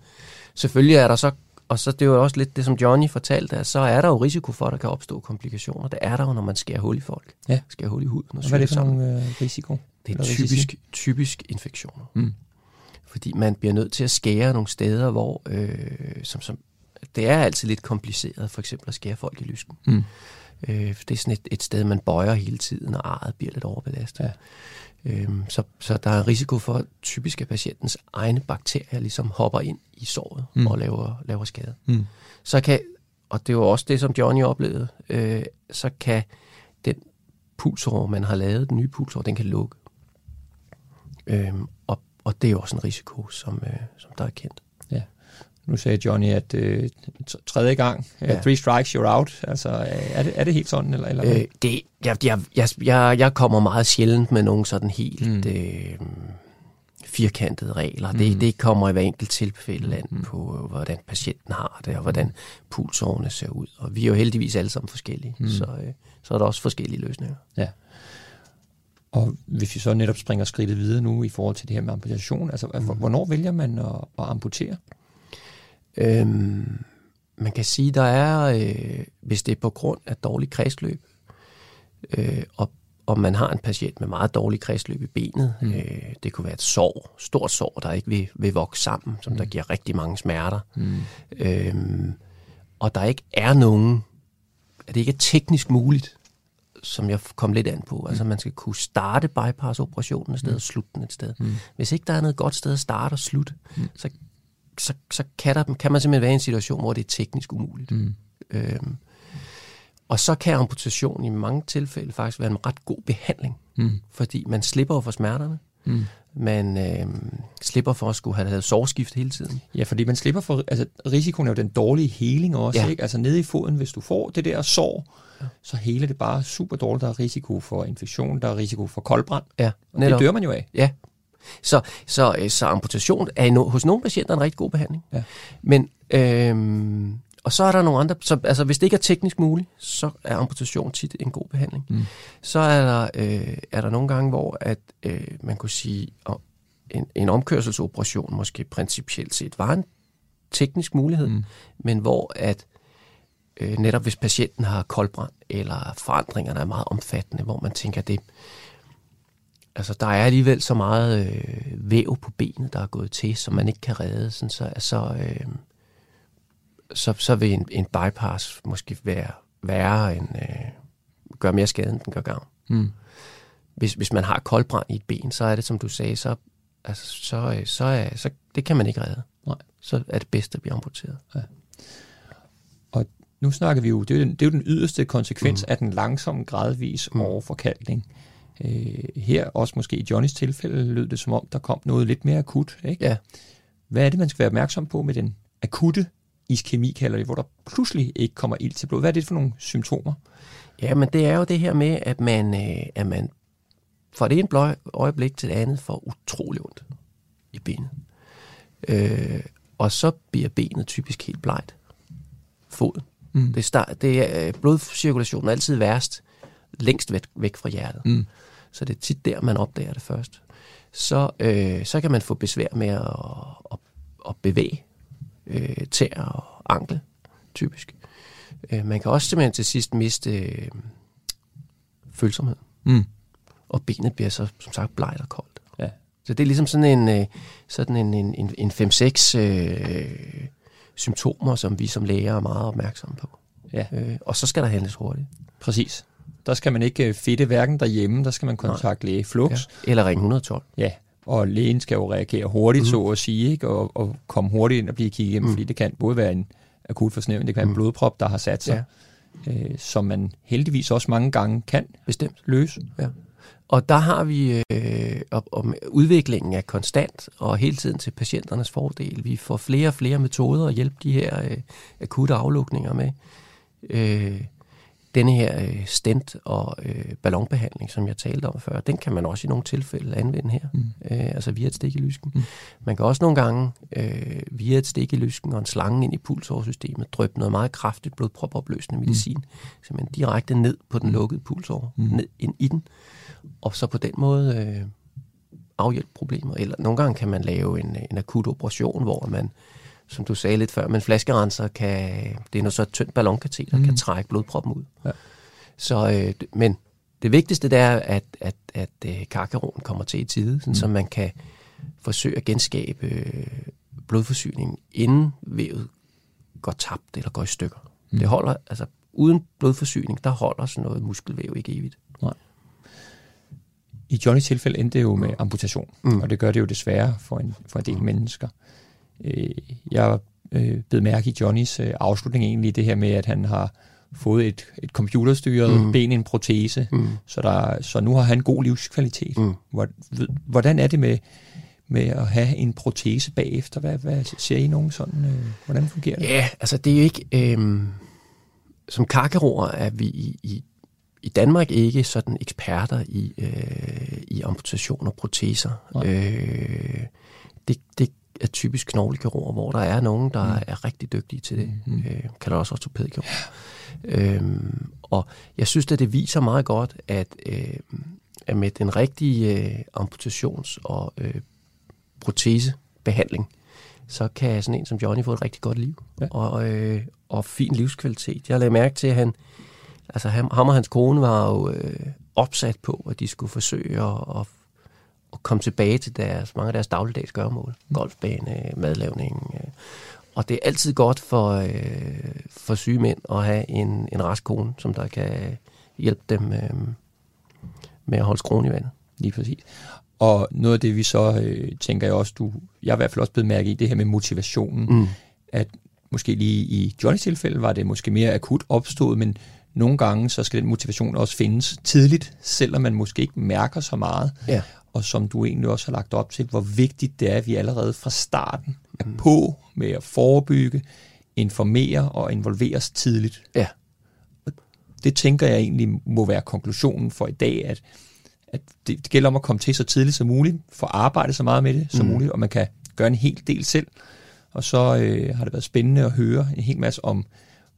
Selvfølgelig er der så, og så det er jo også lidt det, som Johnny fortalte, at så er der jo risiko for, at der kan opstå komplikationer. Det er der jo, når man skærer hul i folk. Ja. Skærer hul i huden. Og Og hvad er det for sammen. nogle øh, risiko? Det er risici? typisk, typisk infektioner. Mm. Fordi man bliver nødt til at skære nogle steder, hvor øh, som, som, det er altid lidt kompliceret, for eksempel at skære folk i lysken. Mm. Øh, det er sådan et, et sted, man bøjer hele tiden, og arret bliver lidt overbelastet. Ja. Øhm, så, så der er en risiko for, at typisk at patientens egne bakterier ligesom hopper ind i såret Mm. og laver, laver skade. Mm. Så kan, og det var også det, som Johnny oplevede, øh, så kan den pulsår, man har lavet, den nye pulsår, den kan lukke. Øhm, og, og det er også en risiko, som, øh, som der er kendt. Nu sagde Johnny, at øh, tredje gang, ja. Ja. three strikes, you're out. Altså, øh, er det, er det helt sådan? Eller, eller? Øh, det, jeg, jeg, jeg, jeg, kommer meget sjældent med nogle sådan helt Mm. øh, firkantede regler. Mm. Det, det kommer i hver enkelt tilfælde an mm. på, øh, hvordan patienten har det, og hvordan pulsårene ser ud. Og vi er jo heldigvis alle sammen forskellige, mm. så, øh, så er der også forskellige løsninger. Og hvis vi så netop springer skridtet videre nu i forhold til det her med amputation, altså mm. hvornår vælger man at, at amputere? Øhm, man kan sige, der er, øh, hvis det er på grund af dårlig kredsløb, øh, og, og man har en patient med meget dårlig kredsløb i benet, mm. øh, det kunne være et sår, stort sår, der ikke vil, vil vokse sammen, som mm. der giver rigtig mange smerter, Mm. øhm, og der ikke er nogen, at det ikke er teknisk muligt, som jeg kom lidt an på. Altså man skal kunne starte bypass-operationen et sted og slutte den et sted. Mm. Hvis ikke der er noget godt sted at starte og slutte, så, så, så kan, der, kan man simpelthen være i en situation, hvor det er teknisk umuligt. Mm. Øhm, og så kan amputation i mange tilfælde faktisk være en ret god behandling, Mm. fordi man slipper for smerterne. Mm. Man øhm, slipper for at skulle have lavet sårskift hele tiden. Ja, fordi man slipper for, altså risikoen er jo den dårlige heling også, ja. Ikke? Altså nede i foden, hvis du får det der sår, så heler det bare super dårligt. Der er risiko for infektion, der er risiko for koldbrand, Ja, og det dør man jo af. Ja. Så, så, øh, så amputation er i no, hos nogle patienter en rigtig god behandling. Ja. Men, øhm, og så er der nogle andre, så, altså hvis det ikke er teknisk muligt, så er amputation tit en god behandling. Mm. Så er der, øh, er der nogle gange, hvor at, øh, man kunne sige, at en, en omkørselsoperation måske principielt set var en teknisk mulighed, mm. men hvor at øh, netop hvis patienten har koldbrand, eller forandringerne er meget omfattende, hvor man tænker, det, altså der er alligevel så meget øh, væv på benet, der er gået til, som man ikke kan redde, sådan, så, så, øh, så, så vil en, en bypass måske være værre end, øh, gøre mere skade, end den gør gavn. Mm. Hvis, hvis man har koldbrand i et ben, så er det, som du sagde, så, altså, så, øh, så, er, så det kan man ikke redde. Nej. Så er det bedst at blive amputeret. Nu snakker vi jo, det er jo den, det er jo den yderste konsekvens mm. af den langsomme, gradvis Mm. overforkalkning. Øh, her, også måske i Johnnys tilfælde, lød det som om, der kom noget lidt mere akut. Ikke? Ja. Hvad er det, man skal være opmærksom på med den akutte iskemi, kalder det, hvor der pludselig ikke kommer ild til blod? Hvad er det for nogle symptomer? Ja, men det er jo det her med, at man, øh, at man fra det ene øjeblik til det andet får utrolig ondt i benet. Øh, og så bliver benet typisk helt blegt. Foden. Mm. Det, start, det er, blodcirkulationen er altid værst længst væk, væk fra hjertet. Mm. Så det er tit der, man opdager det først. Så, øh, så kan man få besvær med at, at, at bevæge øh, tæer og ankle, typisk. Øh, man kan også simpelthen til sidst miste øh, følsomhed, Mm. og benet bliver så som sagt blegt og koldt. Ja. Så det er ligesom sådan en, øh, sådan en, en, en, en 5-6 øh, symptomer, som vi som læger er meget opmærksomme på. Ja. Øh, og så skal der handles hurtigt. Præcis. Der skal man ikke øh, fedte hverken derhjemme, der skal man kontakte læge Flux. Ja. Eller ringe 112. Ja, og lægen skal jo reagere hurtigt, mm. så at sige, ikke? Og, og komme hurtigt ind og blive kigget igennem, mm. fordi det kan både være en akut forsnævning, det kan være mm. en blodprop, der har sat sig, ja. øh, som man heldigvis også mange gange kan Bestemt. løse. Ja. Og der har vi øh, og udviklingen er konstant og hele tiden til patienternes fordel. Vi får flere og flere metoder at hjælpe de her øh, akutte aflukninger med. Øh, denne her øh, stent og øh, ballonbehandling, som jeg talte om før, den kan man også i nogle tilfælde anvende her, mm. øh, altså via et stik i lysken. Mm. Man kan også nogle gange øh, via et stik i lysken og en slange ind i pulsårsystemet drøbe noget meget kraftigt blodpropopløsende medicin, mm. simpelthen direkte ned på den mm. lukkede pulsår, mm. ned ind i den, og så på den måde øh, afhjælpe problemer. Eller nogle gange kan man lave en, en akut operation, hvor man som du sagde lidt før, men flaskerenser kan, det er noget så et tyndt ballonkateter, mm. kan trække blodproppen ud. Ja. Så, øh, men det vigtigste det er, at, at, at øh, karkeronen kommer til i tide, sådan, mm. så man kan forsøge at genskabe øh, blodforsyningen, inden vævet går tabt eller går i stykker. Mm. Det holder, altså uden blodforsyning, der holder sådan noget muskelvæv ikke evigt. Nej. I Johnnys tilfælde endte det jo med amputation, mm. og det gør det jo desværre for en, for en del mennesker. Øh, jeg øh, blev mærke i Johnnys øh, afslutning egentlig det her med, at han har fået et, et computerstyret mm. ben, en protese, mm. så, der, så nu har han god livskvalitet. Mm. Hvordan er det med, med at have en protese bagefter? Hvad, hvad ser I nogen sådan? Øh, hvordan fungerer det? Ja, altså det er jo ikke... Øh, som kakkeroer er vi i, i, i Danmark ikke sådan eksperter i, øh, i amputation og proteser. Øh, det, det er typisk knoglekiroger, hvor der er nogen, der mm. er rigtig dygtige til det. Mm. Øh, kalder også ortopædkirurg. Ja. Øhm, og jeg synes, at det viser meget godt, at, øh, at med den rigtige øh, amputations- og øh, protesebehandling, så kan sådan en som Johnny få et rigtig godt liv. Ja. Og, øh, og fin livskvalitet. Jeg lagde mærke til, at han, altså ham, ham og hans kone var jo øh, opsat på, at de skulle forsøge at, at at komme tilbage til deres, mange af deres dagligdags gørmål. Mm. Golfbane, madlavning. Øh. Og det er altid godt for, øh, for syge mænd at have en, en rask kone, som der kan hjælpe dem øh, med at holde skroen i vandet. Lige præcis. Og noget af det, vi så øh, tænker jeg også, du, jeg er i hvert fald også blevet mærke i, det her med motivationen, mm. at måske lige i Johnnys tilfælde var det måske mere akut opstået, men nogle gange så skal den motivation også findes tidligt, selvom man måske ikke mærker så meget. Ja og som du egentlig også har lagt op til, hvor vigtigt det er, at vi allerede fra starten er mm. på med at forebygge, informere og involvere os tidligt. Ja. Og det tænker jeg egentlig må være konklusionen for i dag, at, at det, det gælder om at komme til så tidligt som muligt, få arbejde så meget med det som mm. muligt, og man kan gøre en hel del selv. Og så øh, har det været spændende at høre en hel masse om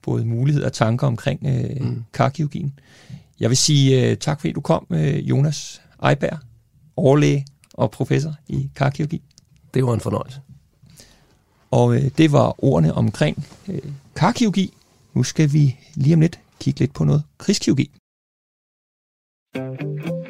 både muligheder og tanker omkring øh, mm. karkirurgien. Jeg vil sige øh, tak, fordi du kom, øh, Jonas Ejberg overlæge og professor i karkirurgi. Det var en fornøjelse. Og øh, det var ordene omkring øh, karkirurgi. Nu skal vi lige om lidt kigge lidt på noget krigskirurgi. I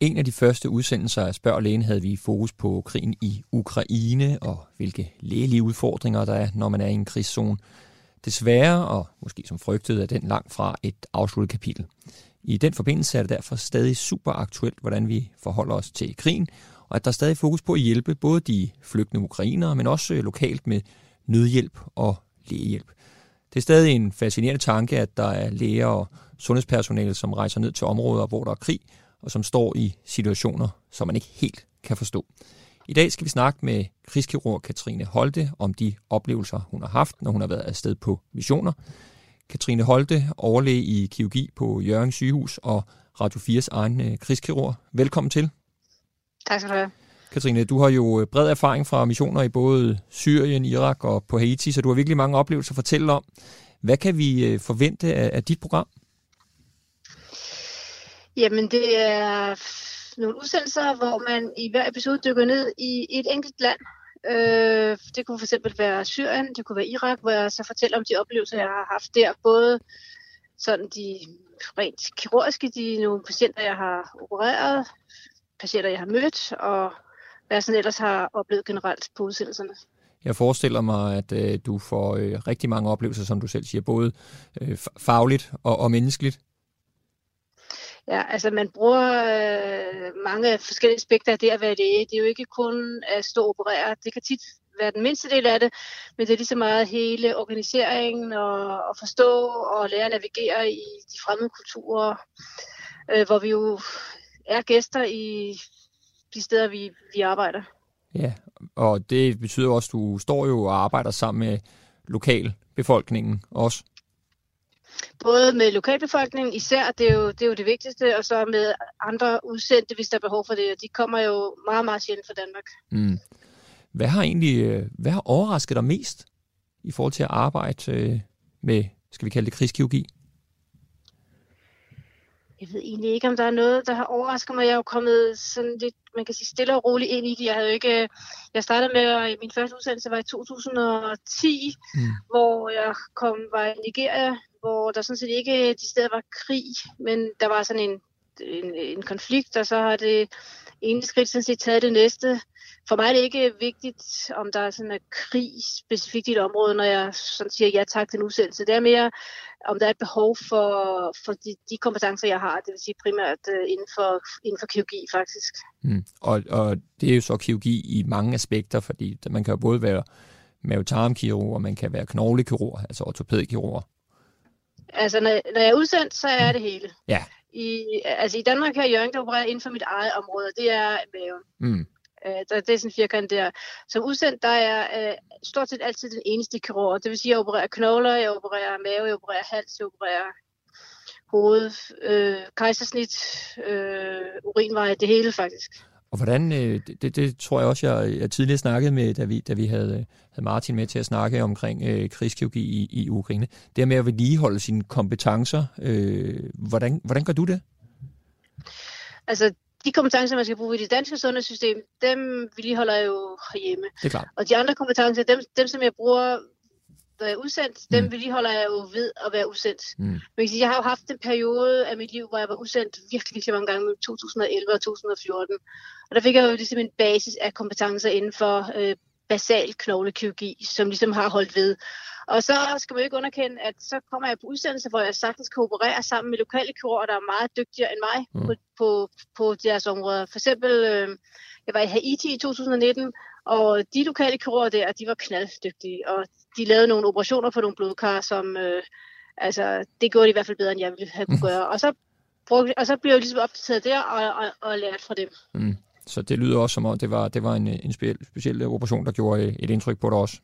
en af de første udsendelser af Spørg Lægen havde vi fokus på krigen i Ukraine og hvilke lægelige udfordringer der er, når man er i en krigszone. Desværre, og måske som frygtet, er den langt fra et afsluttet kapitel. I den forbindelse er det derfor stadig super aktuelt, hvordan vi forholder os til krigen, og at der er stadig fokus på at hjælpe både de flygtende ukrainere, men også lokalt med nødhjælp og lægehjælp. Det er stadig en fascinerende tanke, at der er læger og sundhedspersonale, som rejser ned til områder, hvor der er krig, og som står i situationer, som man ikke helt kan forstå. I dag skal vi snakke med krigskirurg Katrine Holte om de oplevelser, hun har haft, når hun har været afsted på missioner. Katrine Holte, overlæge i kirurgi på Jørgen sygehus og Radio 4's egen øh, krigskirurg. Velkommen til. Tak skal du have. Katrine, du har jo øh, bred erfaring fra missioner i både Syrien, Irak og på Haiti, så du har virkelig mange oplevelser at fortælle om. Hvad kan vi øh, forvente af dit program? Jamen, det er nogle udsendelser, hvor man i hver episode dykker ned i et enkelt land. Øh, det kunne fx være Syrien, det kunne være Irak, hvor jeg så fortæller om de oplevelser, jeg har haft der. Både sådan de rent kirurgiske, de nogle patienter, jeg har opereret, patienter, jeg har mødt, og hvad jeg sådan ellers har oplevet generelt på udsendelserne. Jeg forestiller mig, at øh, du får øh, rigtig mange oplevelser, som du selv siger, både øh, fagligt og, og menneskeligt. Ja, altså man bruger øh, mange forskellige aspekter af det at være læge. Det er jo ikke kun at stå og operere. Det kan tit være den mindste del af det, men det er lige så meget hele organiseringen og, og forstå og lære at navigere i de fremmede kulturer, øh, hvor vi jo er gæster i de steder, vi, vi arbejder. Ja, og det betyder også, at du står jo og arbejder sammen med lokalbefolkningen også. Både med lokalbefolkningen især, det er, jo, det er jo det vigtigste, og så med andre udsendte, hvis der er behov for det. De kommer jo meget, meget sjældent fra Danmark. Mm. Hvad har egentlig øh, hvad har overrasket dig mest i forhold til at arbejde øh, med, skal vi kalde det krigskirurgi? jeg ved egentlig ikke, om der er noget, der har overrasket mig. Jeg er jo kommet sådan lidt, man kan sige, stille og roligt ind i det. Jeg havde ikke, jeg startede med, min første udsendelse var i 2010, mm. hvor jeg kom, var i Nigeria, hvor der sådan set ikke de steder var krig, men der var sådan en, en, en konflikt, og så har det ene skridt sådan set taget det næste. For mig er det ikke vigtigt, om der er sådan en krig specifikt i et område, når jeg sådan siger ja tak til en udsendelse. Det er mere, om der er et behov for, for de, de kompetencer, jeg har, det vil sige primært øh, inden, for, inden for kirurgi faktisk. Mm. Og, og det er jo så kirurgi i mange aspekter, fordi man kan jo både være mavetarmkirurg, og man kan være knoglekirurg, altså ortopædkirurg. Altså, når, når jeg er udsendt, så er det hele. Ja. I, altså, i Danmark her i Jørgen, der opererer inden for mit eget område, det er maven. Mm. Øh, der, det er sådan en firkant der. Som udsendt, der er øh, stort set altid den eneste kirurg. Det vil sige, at jeg opererer knogler, jeg opererer mave, jeg opererer hals, jeg opererer hoved, øh, kejsersnit, øh, urinvej, det hele faktisk. Og hvordan, øh, det, det tror jeg også, jeg, jeg tidligere snakkede med, da vi, da vi havde, havde Martin med til at snakke omkring øh, krigskirurgi i, i Ukraine. Det med at vedligeholde sine kompetencer, øh, hvordan, hvordan gør du det? Altså, de kompetencer, man skal bruge i det danske sundhedssystem, dem vedligeholder jeg jo herhjemme. Det er klart. Og de andre kompetencer, dem, dem som jeg bruger, er udsendt, mm. dem vedligeholder jeg jo ved at være udsendt. Mm. Men jeg, sige, jeg har jo haft en periode af mit liv, hvor jeg var udsendt virkelig, virkelig mange gange, 2011 og 2014. Og der fik jeg jo ligesom en basis af kompetencer inden for øh, basal knoglekirurgi, som ligesom har holdt ved. Og så skal man jo ikke underkende, at så kommer jeg på udsendelse, hvor jeg sagtens kan operere sammen med lokale kirurger, der er meget dygtigere end mig mm. på, på, på deres områder. For eksempel, øh, jeg var i Haiti i 2019, og de lokale kirurger der, de var knalddygtige, og de lavede nogle operationer på nogle blodkar, som, øh, altså, det gjorde de i hvert fald bedre, end jeg ville have kunne gøre. Og så, brugte, og så blev jeg ligesom opdateret der og, og, og lært fra dem. Mm. Så det lyder også som om, det var, det var en, en speciel, speciel operation, der gjorde et indtryk på dig også.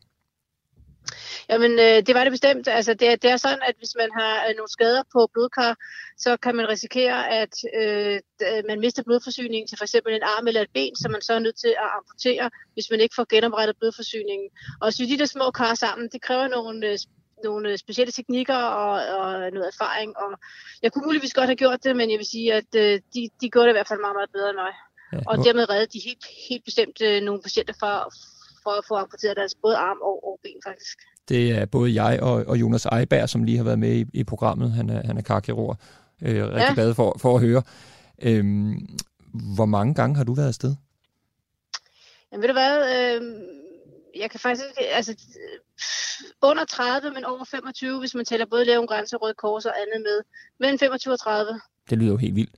Jamen, øh, det var det bestemt. Altså, det, det er sådan, at hvis man har øh, nogle skader på blodkar, så kan man risikere, at øh, man mister blodforsyningen til f.eks. en arm eller et ben, så man så er nødt til at amputere, hvis man ikke får genoprettet blodforsyningen. Og så de der små kar sammen, det kræver nogle øh, nogle specielle teknikker og, og noget erfaring. Og jeg kunne muligvis godt have gjort det, men jeg vil sige, at øh, de, de gjorde det i hvert fald meget, meget bedre end mig. Ja, og dermed redde de helt, helt bestemt øh, nogle patienter fra, for at få amputeret deres både arm og, og ben faktisk. Det er både jeg og, og Jonas Eiberg, som lige har været med i, i programmet. Han er, han er karkirurg. Øh, rigtig ja. glad for, for at høre. Øhm, hvor mange gange har du været afsted? Jamen ved du hvad, øh, jeg kan faktisk altså under 30, men over 25, hvis man tæller både Lavn Grænse, Røde Kors og andet med. Mellem 25 og 30. Det lyder jo helt vildt.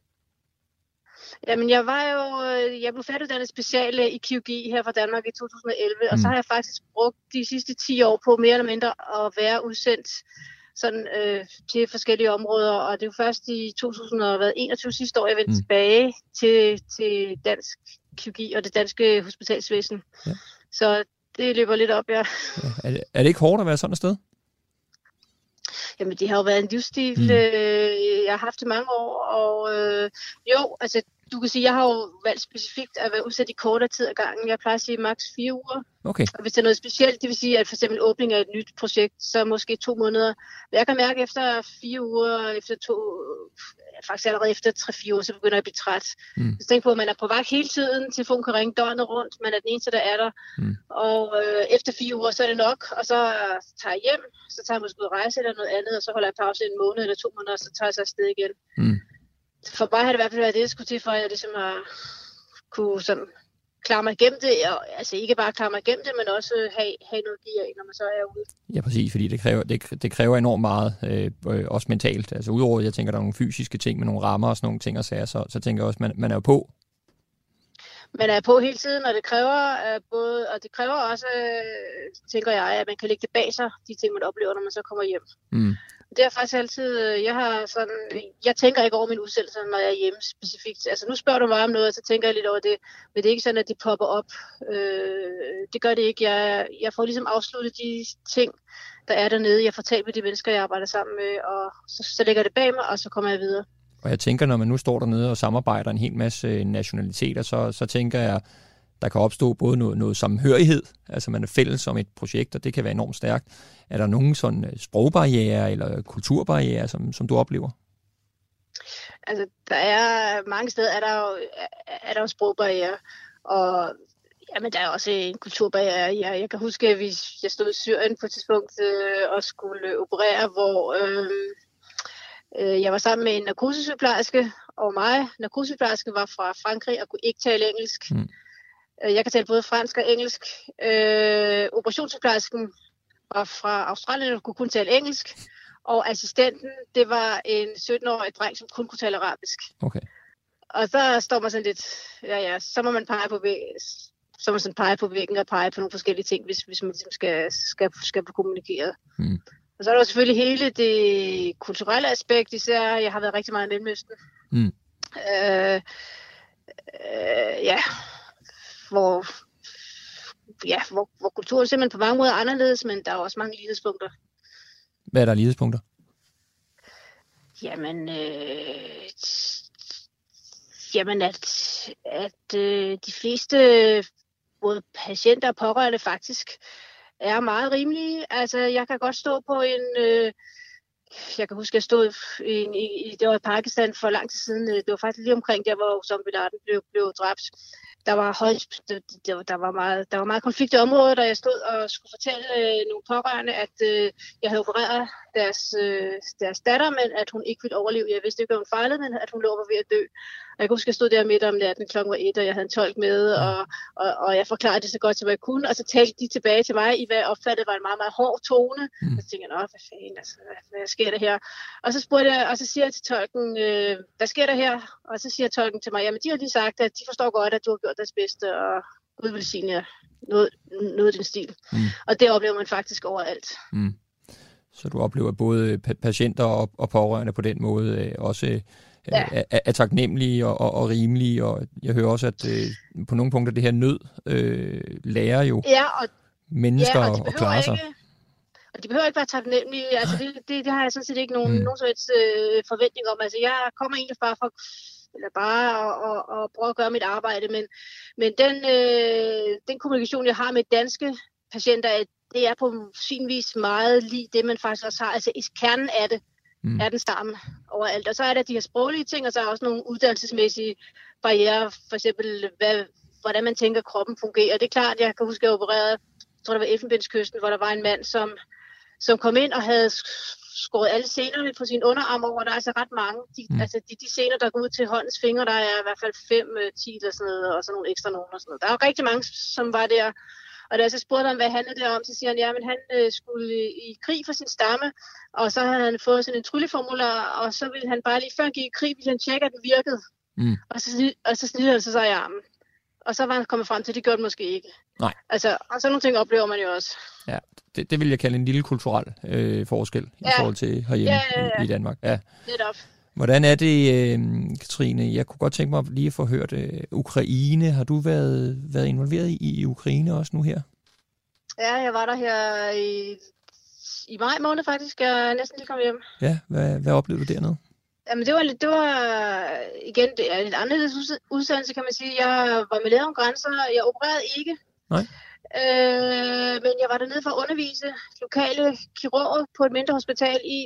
Jamen, jeg var jo, øh, jeg blev færdiguddannet speciale i kirurgi her fra Danmark i 2011, mm. og så mm. har jeg faktisk brugt de sidste 10 år på mere eller mindre at være udsendt sådan, øh, til forskellige områder, og det er jo først i 2021 sidste år, jeg vendte mm. tilbage til, til dansk kirurgi og det danske hospitalsvæsen. Ja. Så det løber lidt op, ja. ja. Er, det, er det ikke hårdt at være sådan et sted? Jamen, det har jo været en livsstil, mm. øh, jeg har haft i mange år, og øh, jo, altså du kan sige, jeg har jo valgt specifikt at være udsat i kortere tid ad gangen. Jeg plejer at sige maks fire uger. Okay. Og hvis det er noget specielt, det vil sige, at for eksempel åbning af et nyt projekt, så måske to måneder. Men jeg kan mærke efter fire uger, efter to, faktisk allerede efter tre-fire uger, så begynder jeg at blive træt. Mm. Så tænk på, at man er på vagt hele tiden, telefonen kan ringe døgnet rundt, man er den eneste, der er der. Mm. Og øh, efter fire uger, så er det nok, og så tager jeg hjem, så tager jeg måske ud og rejse eller noget andet, og så holder jeg pause en måned eller to måneder, og så tager jeg så afsted igen. Mm for mig har det i hvert fald været det, jeg skulle til, for at jeg ligesom har kunne sådan klare mig igennem det, og altså ikke bare klare mig igennem det, men også have, have noget gear når man så er ude. Ja, præcis, fordi det kræver, det, det kræver enormt meget, øh, også mentalt. Altså udover, jeg tænker, der er nogle fysiske ting med nogle rammer og sådan nogle ting og sager, så, så tænker jeg også, man, man er jo på. Man er på hele tiden, og det kræver uh, både, og det kræver også, uh, tænker jeg, at man kan lægge det bag sig, de ting, man oplever, når man så kommer hjem. Mm det er faktisk altid, øh, jeg har sådan, jeg tænker ikke over min udsendelser, når jeg er hjemme specifikt. Altså nu spørger du mig om noget, og så tænker jeg lidt over det, men det er ikke sådan, at det popper op. Øh, det gør det ikke. Jeg, jeg får ligesom afsluttet de ting, der er dernede. Jeg får talt med de mennesker, jeg arbejder sammen med, og så, så lægger det bag mig, og så kommer jeg videre. Og jeg tænker, når man nu står dernede og samarbejder en hel masse nationaliteter, så, så tænker jeg, der kan opstå både noget, noget samhørighed, altså man er fælles om et projekt, og det kan være enormt stærkt. Er der nogen sådan øh, sprogbarriere eller kulturbarriere, som, som du oplever? Altså, der er mange steder, er der jo, er der jo sprogbarriere, og Jamen, der er også en kulturbarriere. Jeg, jeg kan huske, at vi, jeg stod i Syrien på et tidspunkt øh, og skulle operere, hvor øh, øh, jeg var sammen med en narkosesygeplejerske og mig. Narkosesygeplejersken var fra Frankrig og kunne ikke tale engelsk. Mm. Øh, jeg kan tale både fransk og engelsk. Øh, operationssygeplejersken var fra Australien og kunne kun tale engelsk. Og assistenten, det var en 17-årig dreng, som kun kunne tale arabisk. Okay. Og så står man sådan lidt, ja ja, så må man pege på så må man sådan pege på væggen og pege på nogle forskellige ting, hvis, hvis man ligesom skal, skal, skal få kommunikeret. Mm. Og så er der selvfølgelig hele det kulturelle aspekt, især jeg har været rigtig meget i Mellemøsten. Mm. Øh, øh, ja, hvor, ja, hvor, hvor kulturen simpelthen på mange måder er anderledes, men der er også mange lighedspunkter. Hvad er der lighedspunkter? Jamen, øh, jamen at, at øh, de fleste både patienter og pårørende faktisk er meget rimelige. Altså, jeg kan godt stå på en... Øh, jeg kan huske, jeg stod i, i, det var i Pakistan for lang tid siden. Øh, det var faktisk lige omkring der, hvor Osama Bin Laden blev, blev dræbt der var, højt, der, der, var meget, der var meget konflikt i området, og jeg stod og skulle fortælle øh, nogle pårørende, at øh, jeg havde opereret deres, øh, deres datter, men at hun ikke ville overleve. Jeg vidste ikke, hvad hun fejlede, men at hun lå ved at dø. Og jeg kunne huske, at jeg stod der midt om natten, klokken var et, og jeg havde en tolk med, og, og, og jeg forklarede det så godt, som jeg kunne. Og så talte de tilbage til mig i, hvad jeg opfattede var en meget, meget hård tone. Mm. Og så tænkte jeg, hvad fanden, altså, hvad, hvad sker der her? Og så spurgte jeg, og så siger jeg til tolken, øh, hvad sker der her? Og så siger tolken til mig, jamen de har lige sagt, at de forstår godt, at du har gjort deres bedste, og Gud vil sige jer noget, noget af den stil. Mm. Og det oplever man faktisk overalt. Mm. Så du oplever både patienter og, og pårørende på den måde øh, også øh, ja. er, er taknemmelige og, og, og rimelige, og jeg hører også, at øh, på nogle punkter det her nød øh, lærer jo ja, og, mennesker ja, og at klare sig. Ikke, og de behøver ikke være taknemmelige, altså det, det, det har jeg sådan set ikke nogen, mm. nogen øh, forventning om. Altså jeg kommer egentlig bare fra eller bare at, at, at prøve at gøre mit arbejde, men, men den, øh, den kommunikation, jeg har med danske patienter, det er på sin vis meget lige det, man faktisk også har. Altså i kernen af det, mm. er den samme overalt. Og så er der de her sproglige ting, og så er der også nogle uddannelsesmæssige barriere, for eksempel hvad, hvordan man tænker, kroppen fungerer. Det er klart, jeg kan huske, at jeg opererede, jeg tror det var Elfenbenskysten, hvor der var en mand, som, som kom ind og havde skåret alle senerne på sin underarm over. Der er altså ret mange. De, mm. Altså de, de sener, der går ud til håndens fingre, der er i hvert fald 5, 10 øh, eller sådan noget, og så nogle ekstra nogen og sådan noget. Der er jo rigtig mange, som var der. Og da jeg så spurgte ham, hvad handlede det om, så siger han, ja, men han øh, skulle i krig for sin stamme, og så havde han fået sådan en trylleformular, og så ville han bare lige før han gik i krig, ville han tjekke, at den virkede. Mm. Og så, og så snittede han sig så i armen. Og så var han kommet frem til, at det gjorde det måske ikke. Nej. Altså, og sådan nogle ting oplever man jo også. Ja, det, det vil jeg kalde en lille kulturel øh, forskel ja. i forhold til herhjemme ja, ja, ja. I, i Danmark. Ja. Netop. Hvordan er det, øh, Katrine? Jeg kunne godt tænke mig lige at få hørt øh, Ukraine. Har du været, været involveret i, i Ukraine også nu her? Ja, jeg var der her i, i maj måned faktisk. Jeg er næsten lige kommet hjem. Ja, hvad, hvad oplevede du dernede? Jamen, det var, lidt, det var igen det er lidt anderledes udsendelse, kan man sige. Jeg var med læger om grænser. Jeg opererede ikke. Nej. Øh, men jeg var dernede for at undervise lokale kirurger på et mindre hospital i,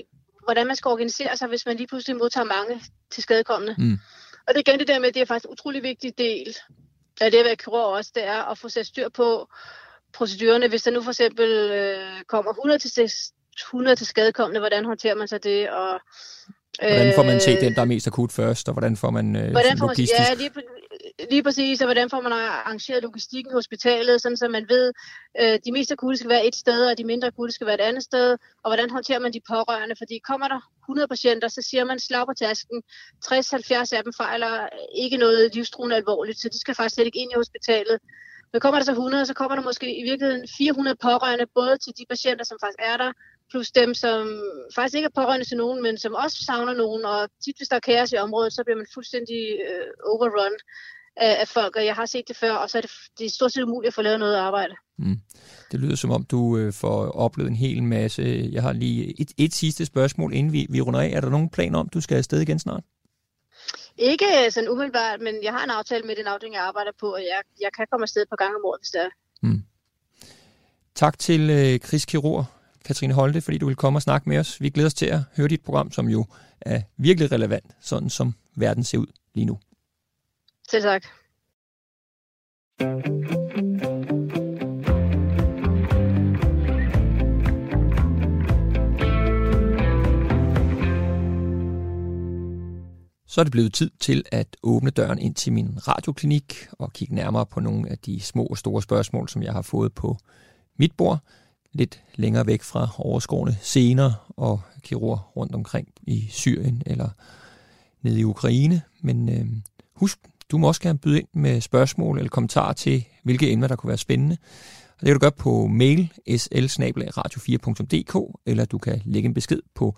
hvordan man skal organisere sig, hvis man lige pludselig modtager mange til skadekommende. Mm. Og det igen det der med, det er faktisk en utrolig vigtig del af det at være kirurg også, det er at få sat styr på procedurerne. Hvis der nu for eksempel øh, kommer 100 til, 100 til skadekommende, hvordan håndterer man så det? Og, Hvordan får man set den, der er mest akut først, og hvordan får man øh, hvordan får man, logistisk? Ja, lige, Lige præcis, og hvordan får man arrangeret logistikken i hospitalet, sådan så man ved, øh, de mest akutte skal være et sted, og de mindre akutte skal være et andet sted, og hvordan håndterer man de pårørende, fordi kommer der 100 patienter, så siger man slag på tasken, 60-70 af dem fejler ikke noget livstruende alvorligt, så de skal faktisk slet ikke ind i hospitalet. Men kommer der så 100, så kommer der måske i virkeligheden 400 pårørende, både til de patienter, som faktisk er der, plus dem, som faktisk ikke er pårørende til nogen, men som også savner nogen, og tit hvis der er kaos i området, så bliver man fuldstændig øh, overrun af, af folk, og jeg har set det før, og så er det, det er stort set umuligt at få lavet noget arbejde. Mm. Det lyder som om, du øh, får oplevet en hel masse. Jeg har lige et, et sidste spørgsmål, inden vi, vi runder af. Er der nogen planer om, du skal afsted igen snart? Ikke sådan umiddelbart, men jeg har en aftale med den afdeling, jeg arbejder på, og jeg, jeg kan komme afsted et par gange om året, hvis det er. Mm. Tak til øh, Chris Kirur, Katrine Holte, fordi du vil komme og snakke med os. Vi glæder os til at høre dit program, som jo er virkelig relevant, sådan som verden ser ud lige nu. Selv tak. Så er det blevet tid til at åbne døren ind til min radioklinik og kigge nærmere på nogle af de små og store spørgsmål, som jeg har fået på mit bord, lidt længere væk fra overskårende scener og kirurger rundt omkring i Syrien eller nede i Ukraine. Men øh, husk, du må også gerne byde ind med spørgsmål eller kommentarer til, hvilke emner, der kunne være spændende. Og det kan du gøre på mail sl radio 4dk eller du kan lægge en besked på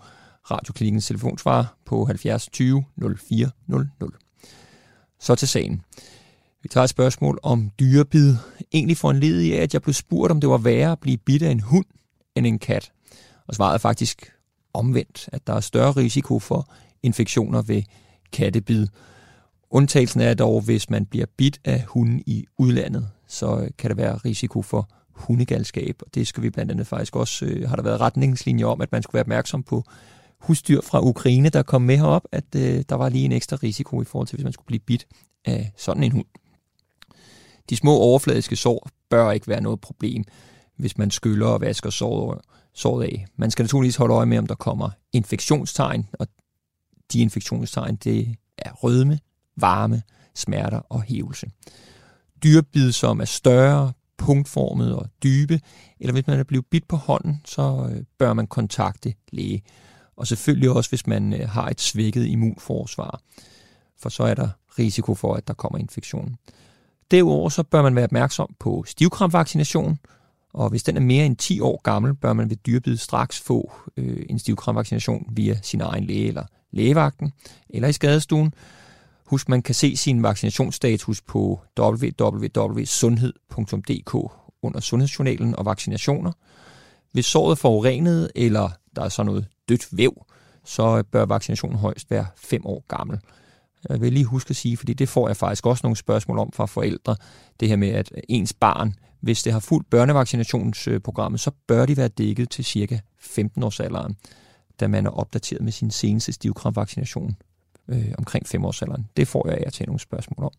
Radioklinikkens telefonsvar på 70 20 04 00. Så til sagen. Vi tager et spørgsmål om dyrebid. Egentlig for en led i, at jeg blev spurgt, om det var værre at blive bidt af en hund end en kat. Og svaret er faktisk omvendt, at der er større risiko for infektioner ved kattebid. Undtagelsen er dog, hvis man bliver bidt af hunden i udlandet, så øh, kan der være risiko for hundegalskab. Og det skal vi blandt andet faktisk også, øh, har der været retningslinjer om, at man skulle være opmærksom på husdyr fra Ukraine, der kom med herop, at øh, der var lige en ekstra risiko i forhold til, hvis man skulle blive bidt af sådan en hund. De små overfladiske sår bør ikke være noget problem, hvis man skyller og vasker såret, såret af. Man skal naturligvis holde øje med, om der kommer infektionstegn, og de infektionstegn, det er rødme, varme, smerter og hævelse. Dyrbid, som er større, punktformet og dybe, eller hvis man er blevet bidt på hånden, så øh, bør man kontakte læge. Og selvfølgelig også, hvis man øh, har et svækket immunforsvar, for så er der risiko for, at der kommer infektion. Derudover så bør man være opmærksom på stivkrampvaccination, og hvis den er mere end 10 år gammel, bør man ved dyrbid straks få øh, en stivkrampvaccination via sin egen læge eller lægevagten eller i skadestuen. Husk, man kan se sin vaccinationsstatus på www.sundhed.dk under Sundhedsjournalen og vaccinationer. Hvis såret er forurenet, eller der er så noget dødt væv, så bør vaccinationen højst være 5 år gammel. Jeg vil lige huske at sige, fordi det får jeg faktisk også nogle spørgsmål om fra forældre, det her med, at ens barn, hvis det har fuldt børnevaccinationsprogrammet, så bør de være dækket til cirka 15 års alderen, da man er opdateret med sin seneste stivkramvaccination øh, omkring femårsalderen. Det får jeg af til nogle spørgsmål om.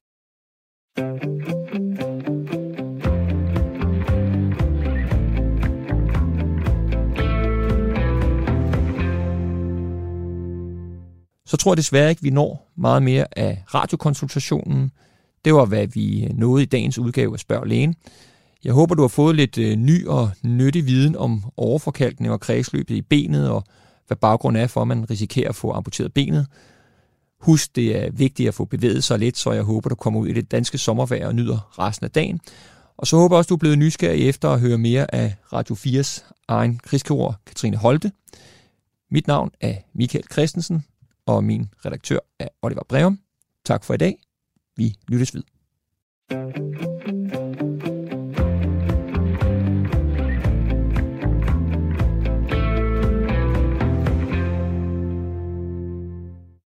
så tror jeg desværre ikke, vi når meget mere af radiokonsultationen. Det var, hvad vi øh, nåede i dagens udgave af Spørg Lægen. Jeg håber, du har fået lidt øh, ny og nyttig viden om overforkalkning og kredsløbet i benet, og hvad baggrunden er for, at man risikerer at få amputeret benet. Husk, det er vigtigt at få bevæget sig lidt, så jeg håber, du kommer ud i det danske sommervejr og nyder resten af dagen. Og så håber jeg også, du er blevet nysgerrig efter at høre mere af Radio 4's egen krigskirurg Katrine Holte. Mit navn er Michael Christensen og min redaktør er Oliver Breum. Tak for i dag. Vi lyttes ved.